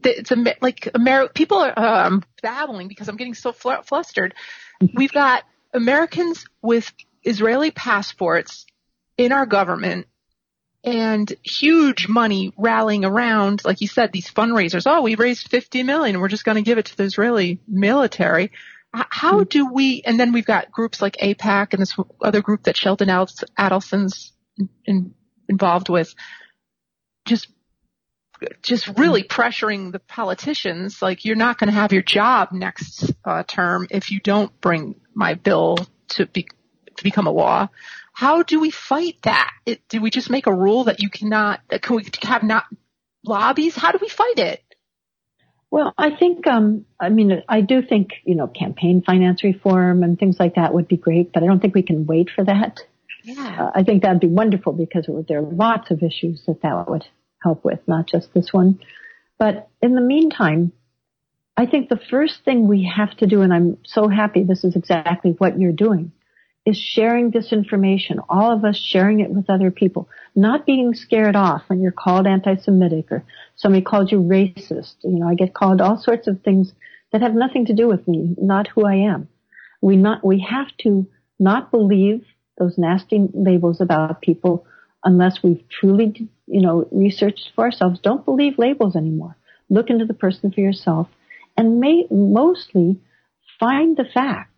It's a, like Amer- people are um, babbling because I'm getting so fl- flustered. Mm-hmm. We've got Americans with Israeli passports in our government and huge money rallying around, like you said, these fundraisers. Oh, we raised 50 million. We're just going to give it to the Israeli military. How hmm. do we, and then we've got groups like AIPAC and this other group that Sheldon Adelson's in, involved with, just, just really hmm. pressuring the politicians. Like you're not going to have your job next uh, term if you don't bring my bill to be, to become a law. How do we fight that? It, do we just make a rule that you cannot, that can we have not lobbies? How do we fight it? Well, I think, um, I mean, I do think, you know, campaign finance reform and things like that would be great, but I don't think we can wait for that. Yeah. Uh, I think that'd be wonderful because there are lots of issues that that would help with, not just this one. But in the meantime, I think the first thing we have to do, and I'm so happy this is exactly what you're doing, is sharing this information, all of us sharing it with other people, not being scared off when you're called anti-Semitic or somebody called you racist. You know, I get called all sorts of things that have nothing to do with me, not who I am. We not, we have to not believe those nasty labels about people unless we've truly, you know, researched for ourselves. Don't believe labels anymore. Look into the person for yourself and may, mostly find the facts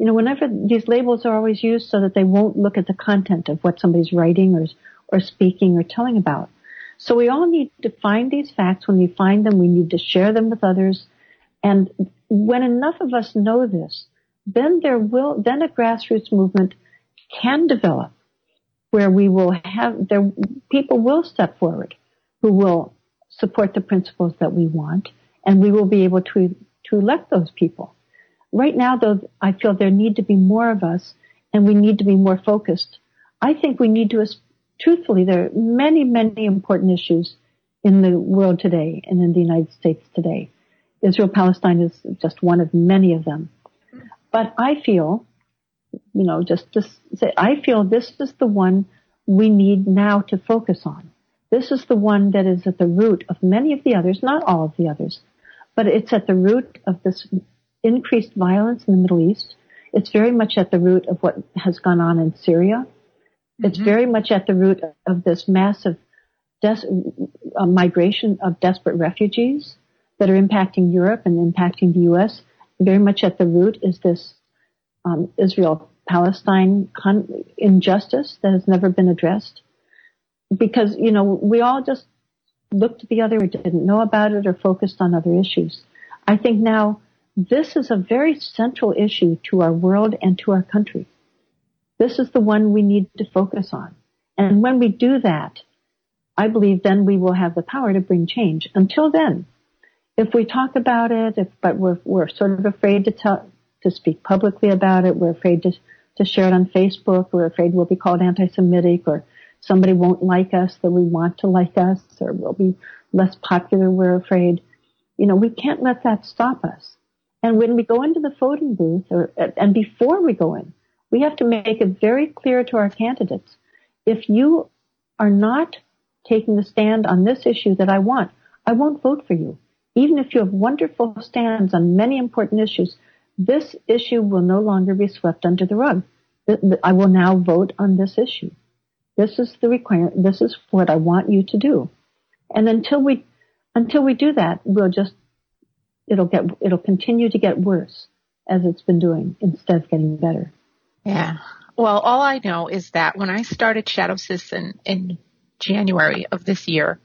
you know, whenever these labels are always used so that they won't look at the content of what somebody's writing or, or speaking or telling about. So we all need to find these facts. When we find them, we need to share them with others. And when enough of us know this, then there will, then a grassroots movement can develop where we will have, there, people will step forward who will support the principles that we want and we will be able to, to elect those people. Right now, though, I feel there need to be more of us and we need to be more focused. I think we need to, truthfully, there are many, many important issues in the world today and in the United States today. Israel Palestine is just one of many of them. But I feel, you know, just to say, I feel this is the one we need now to focus on. This is the one that is at the root of many of the others, not all of the others, but it's at the root of this increased violence in the Middle East. It's very much at the root of what has gone on in Syria. Mm-hmm. It's very much at the root of this massive des- uh, migration of desperate refugees that are impacting Europe and impacting the U.S. Very much at the root is this um, Israel-Palestine con- injustice that has never been addressed. Because, you know, we all just looked at the other or didn't know about it or focused on other issues. I think now this is a very central issue to our world and to our country. This is the one we need to focus on. And when we do that, I believe then we will have the power to bring change. Until then, if we talk about it, if, but we're, we're sort of afraid to tell, to speak publicly about it, we're afraid to, to share it on Facebook, we're afraid we'll be called anti-Semitic or somebody won't like us that we want to like us or we'll be less popular, we're afraid. You know, we can't let that stop us. And when we go into the voting booth, or, uh, and before we go in, we have to make it very clear to our candidates, if you are not taking the stand on this issue that I want, I won't vote for you. Even if you have wonderful stands on many important issues, this issue will no longer be swept under the rug. I will now vote on this issue. This is the requirement. This is what I want you to do. And until we, until we do that, we'll just it'll get it'll continue to get worse as it's been doing instead of getting better. Yeah. Well, all I know is that when I started Shadow Citizen in January of this year,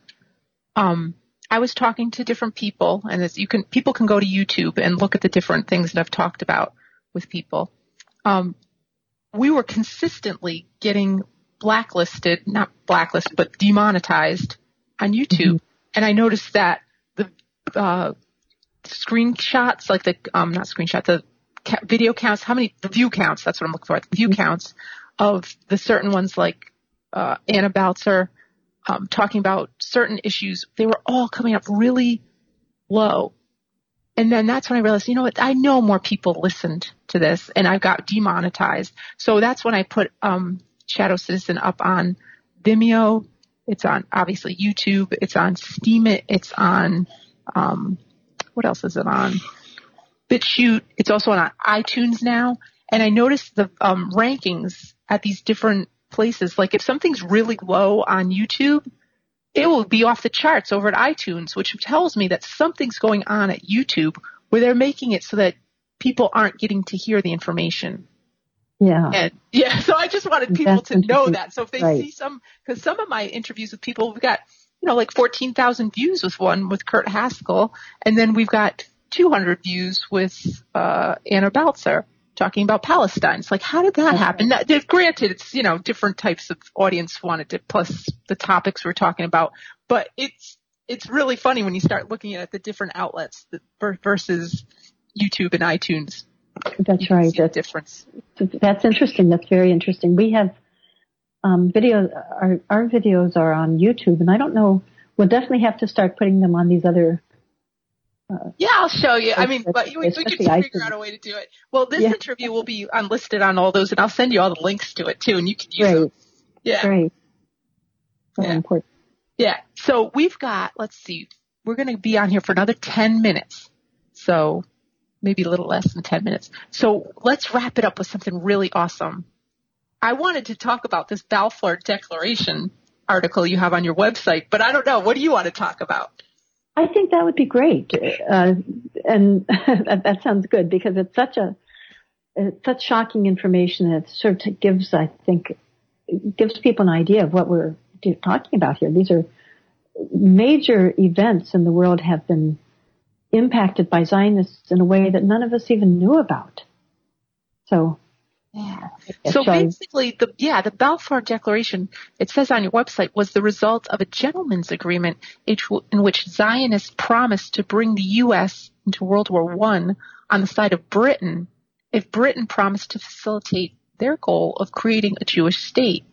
um, I was talking to different people, and as you can, people can go to YouTube and look at the different things that I've talked about with people. Um, we were consistently getting blacklisted, not blacklisted, but demonetized on YouTube. Mm-hmm. And I noticed that the uh, screenshots, like the um, not screenshots, the ca- video counts, how many the view counts? That's what I'm looking for. The view counts of the certain ones, like uh, Anna um, talking about certain issues. They were all coming up really low. And then that's when I realized, you know what? I know more people listened to this, and I got demonetized. So that's when I put um, Shadow Citizen up on Vimeo. It's on obviously YouTube. It's on Steam. It. It's on um, what else is it on? BitChute. It's also on iTunes now. And I noticed the um, rankings at these different places. Like if something's really low on YouTube, it will be off the charts over at iTunes, which tells me that something's going on at YouTube where they're making it so that people aren't getting to hear the information. Yeah. And yeah, so I just wanted people That's to know that. So if they right. see some, cause some of my interviews with people, we've got, you know, like 14,000 views with one with Kurt Haskell. And then we've got 200 views with, uh, Anna Baltzer talking about Palestine. It's like, how did that happen? Now, granted, it's, you know, different types of audience wanted it, plus the topics we're talking about, but it's, it's really funny when you start looking at the different outlets versus YouTube and iTunes. That's right. That's difference. That's interesting. That's very interesting. We have um, videos. Our our videos are on YouTube, and I don't know. We'll definitely have to start putting them on these other. Uh, yeah, I'll show you. I mean, but we, we can figure out a way to do it. Well, this yeah. interview will be unlisted on all those, and I'll send you all the links to it too, and you can use Great. them. Yeah. Great. yeah. important. Yeah. So we've got. Let's see. We're going to be on here for another ten minutes. So maybe a little less than 10 minutes. So let's wrap it up with something really awesome. I wanted to talk about this Balfour Declaration article you have on your website, but I don't know. What do you want to talk about? I think that would be great. Uh, and that, sounds good because it's such a, it's such shocking information that sort of gives, I think, gives people an idea of what we're talking about here. These are major events in the world have been impacted by Zionists in a way that none of us even knew about. So, yeah. So basically, the yeah, the Balfour Declaration it says on your website was the result of a gentleman's agreement in which Zionists promised to bring the U.S. into World War One on the side of Britain if Britain promised to facilitate their goal of creating a Jewish state.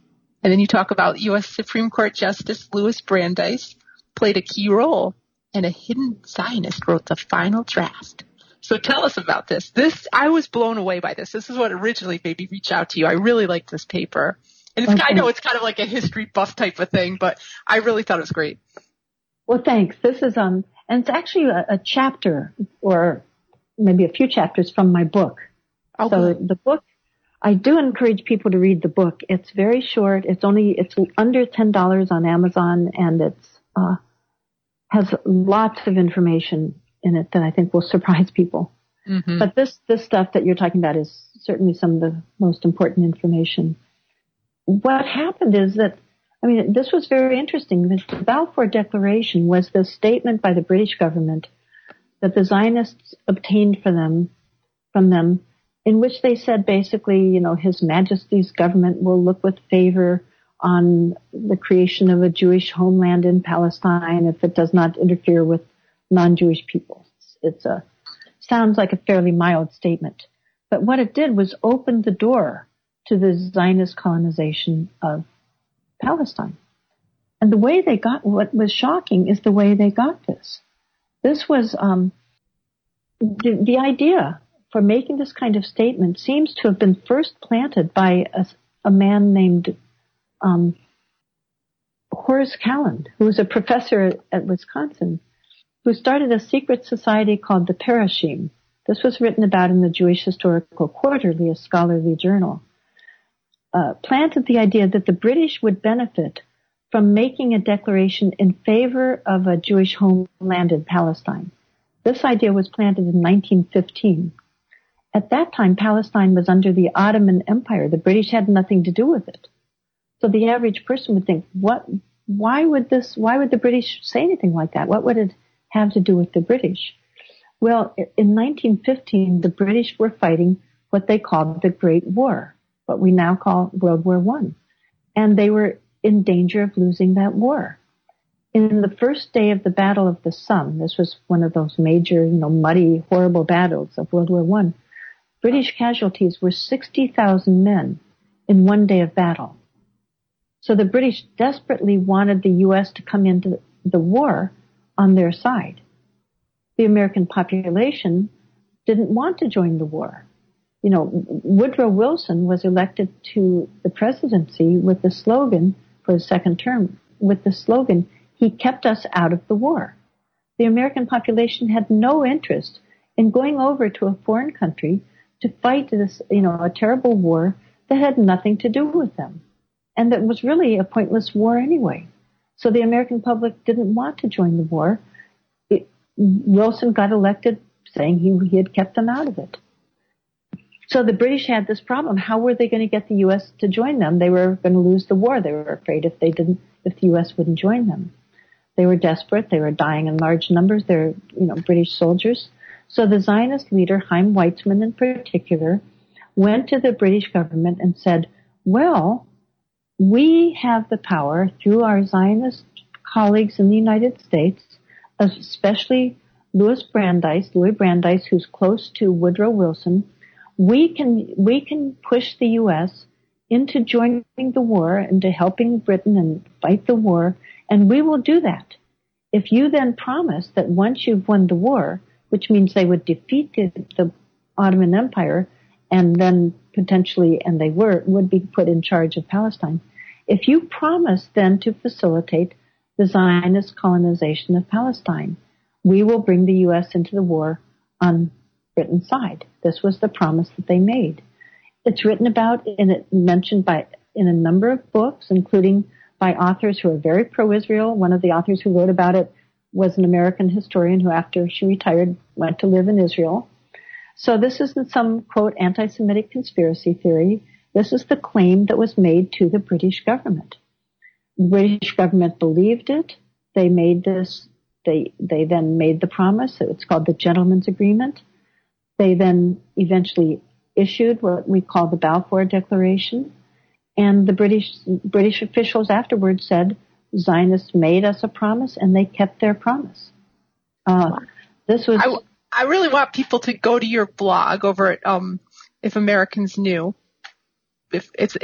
And then you talk about U.S. Supreme Court Justice Louis Brandeis played a key role and a hidden Zionist wrote the final draft. So tell us about this. This, I was blown away by this. This is what originally made me reach out to you. I really liked this paper. And okay. I know it's kind of like a history buff type of thing, but I really thought it was great. Well, thanks. This is, um, and it's actually a, a chapter or maybe a few chapters from my book. Oh, so the book, I do encourage people to read the book. It's very short. It's only, it's under $10 on Amazon and it's, uh, has lots of information in it that I think will surprise people. Mm-hmm. But this, this stuff that you're talking about is certainly some of the most important information. What happened is that, I mean, this was very interesting. The Balfour Declaration was the statement by the British government that the Zionists obtained for them, from them, in which they said basically, you know, His Majesty's government will look with favor on the creation of a Jewish homeland in Palestine if it does not interfere with non-Jewish people. It's a sounds like a fairly mild statement, but what it did was open the door to the Zionist colonization of Palestine. And the way they got what was shocking is the way they got this. This was um, the, the idea for making this kind of statement seems to have been first planted by a, a man named um, Horace Kallen, who was a professor at Wisconsin, who started a secret society called the Parushim. This was written about in the Jewish Historical Quarterly, a scholarly journal. Uh, planted the idea that the British would benefit from making a declaration in favor of a Jewish homeland in Palestine. This idea was planted in 1915. At that time, Palestine was under the Ottoman Empire. The British had nothing to do with it. So the average person would think, what, why would this, why would the British say anything like that? What would it have to do with the British? Well, in 1915, the British were fighting what they called the Great War, what we now call World War One. And they were in danger of losing that war. In the first day of the Battle of the Somme, this was one of those major, you know, muddy, horrible battles of World War One, British casualties were 60,000 men in one day of battle. So the British desperately wanted the U.S. to come into the war on their side. The American population didn't want to join the war. You know, Woodrow Wilson was elected to the presidency with the slogan for his second term, with the slogan, he kept us out of the war. The American population had no interest in going over to a foreign country to fight this, you know, a terrible war that had nothing to do with them and that was really a pointless war anyway. So the American public didn't want to join the war. It, Wilson got elected saying he, he had kept them out of it. So the British had this problem. How were they going to get the U.S. to join them? They were going to lose the war. They were afraid if they didn't, if the U.S. wouldn't join them. They were desperate. They were dying in large numbers. They're, you know, British soldiers. So the Zionist leader, Chaim Weizmann in particular, went to the British government and said, well, we have the power through our Zionist colleagues in the United States, especially Louis Brandeis, Louis Brandeis, who's close to Woodrow Wilson. We can, we can push the U.S. into joining the war, into helping Britain and fight the war, and we will do that. If you then promise that once you've won the war, which means they would defeat the, the Ottoman Empire and then potentially, and they were, would be put in charge of Palestine. If you promise then to facilitate the Zionist colonization of Palestine, we will bring the U.S. into the war on Britain's side. This was the promise that they made. It's written about and mentioned by in a number of books, including by authors who are very pro-Israel. One of the authors who wrote about it was an American historian who, after she retired, went to live in Israel. So this isn't some quote anti-Semitic conspiracy theory. This is the claim that was made to the British government. The British government believed it. They made this. They they then made the promise. It's called the Gentleman's Agreement. They then eventually issued what we call the Balfour Declaration, and the British British officials afterwards said Zionists made us a promise and they kept their promise. Uh, this was. I, I, really want people to go to your blog over at um, If Americans Knew, if it's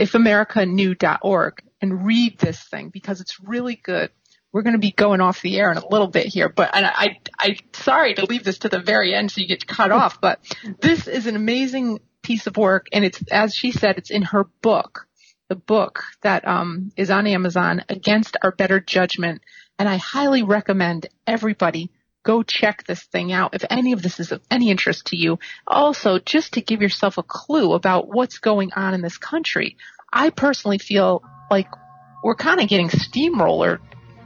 and read this thing because it's really good. We're going to be going off the air in a little bit here, but and I, I, sorry to leave this to the very end so you get cut off, but this is an amazing piece of work, and it's as she said, it's in her book the book that um, is on Amazon, Against Our Better Judgment. And I highly recommend everybody go check this thing out if any of this is of any interest to you. Also, just to give yourself a clue about what's going on in this country. I personally feel like we're kind of getting steamrollered.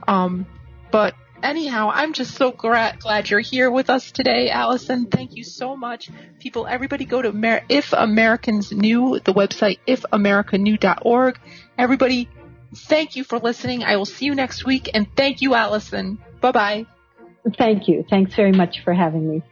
Um, but anyhow, I'm just so glad, glad you're here with us today, Allison. Thank you so much. People, everybody go to Amer- If Americans Knew, the website ifamericansknew.org. Everybody, thank you for listening. I will see you next week and thank you, Allison. Bye bye. Thank you. Thanks very much for having me.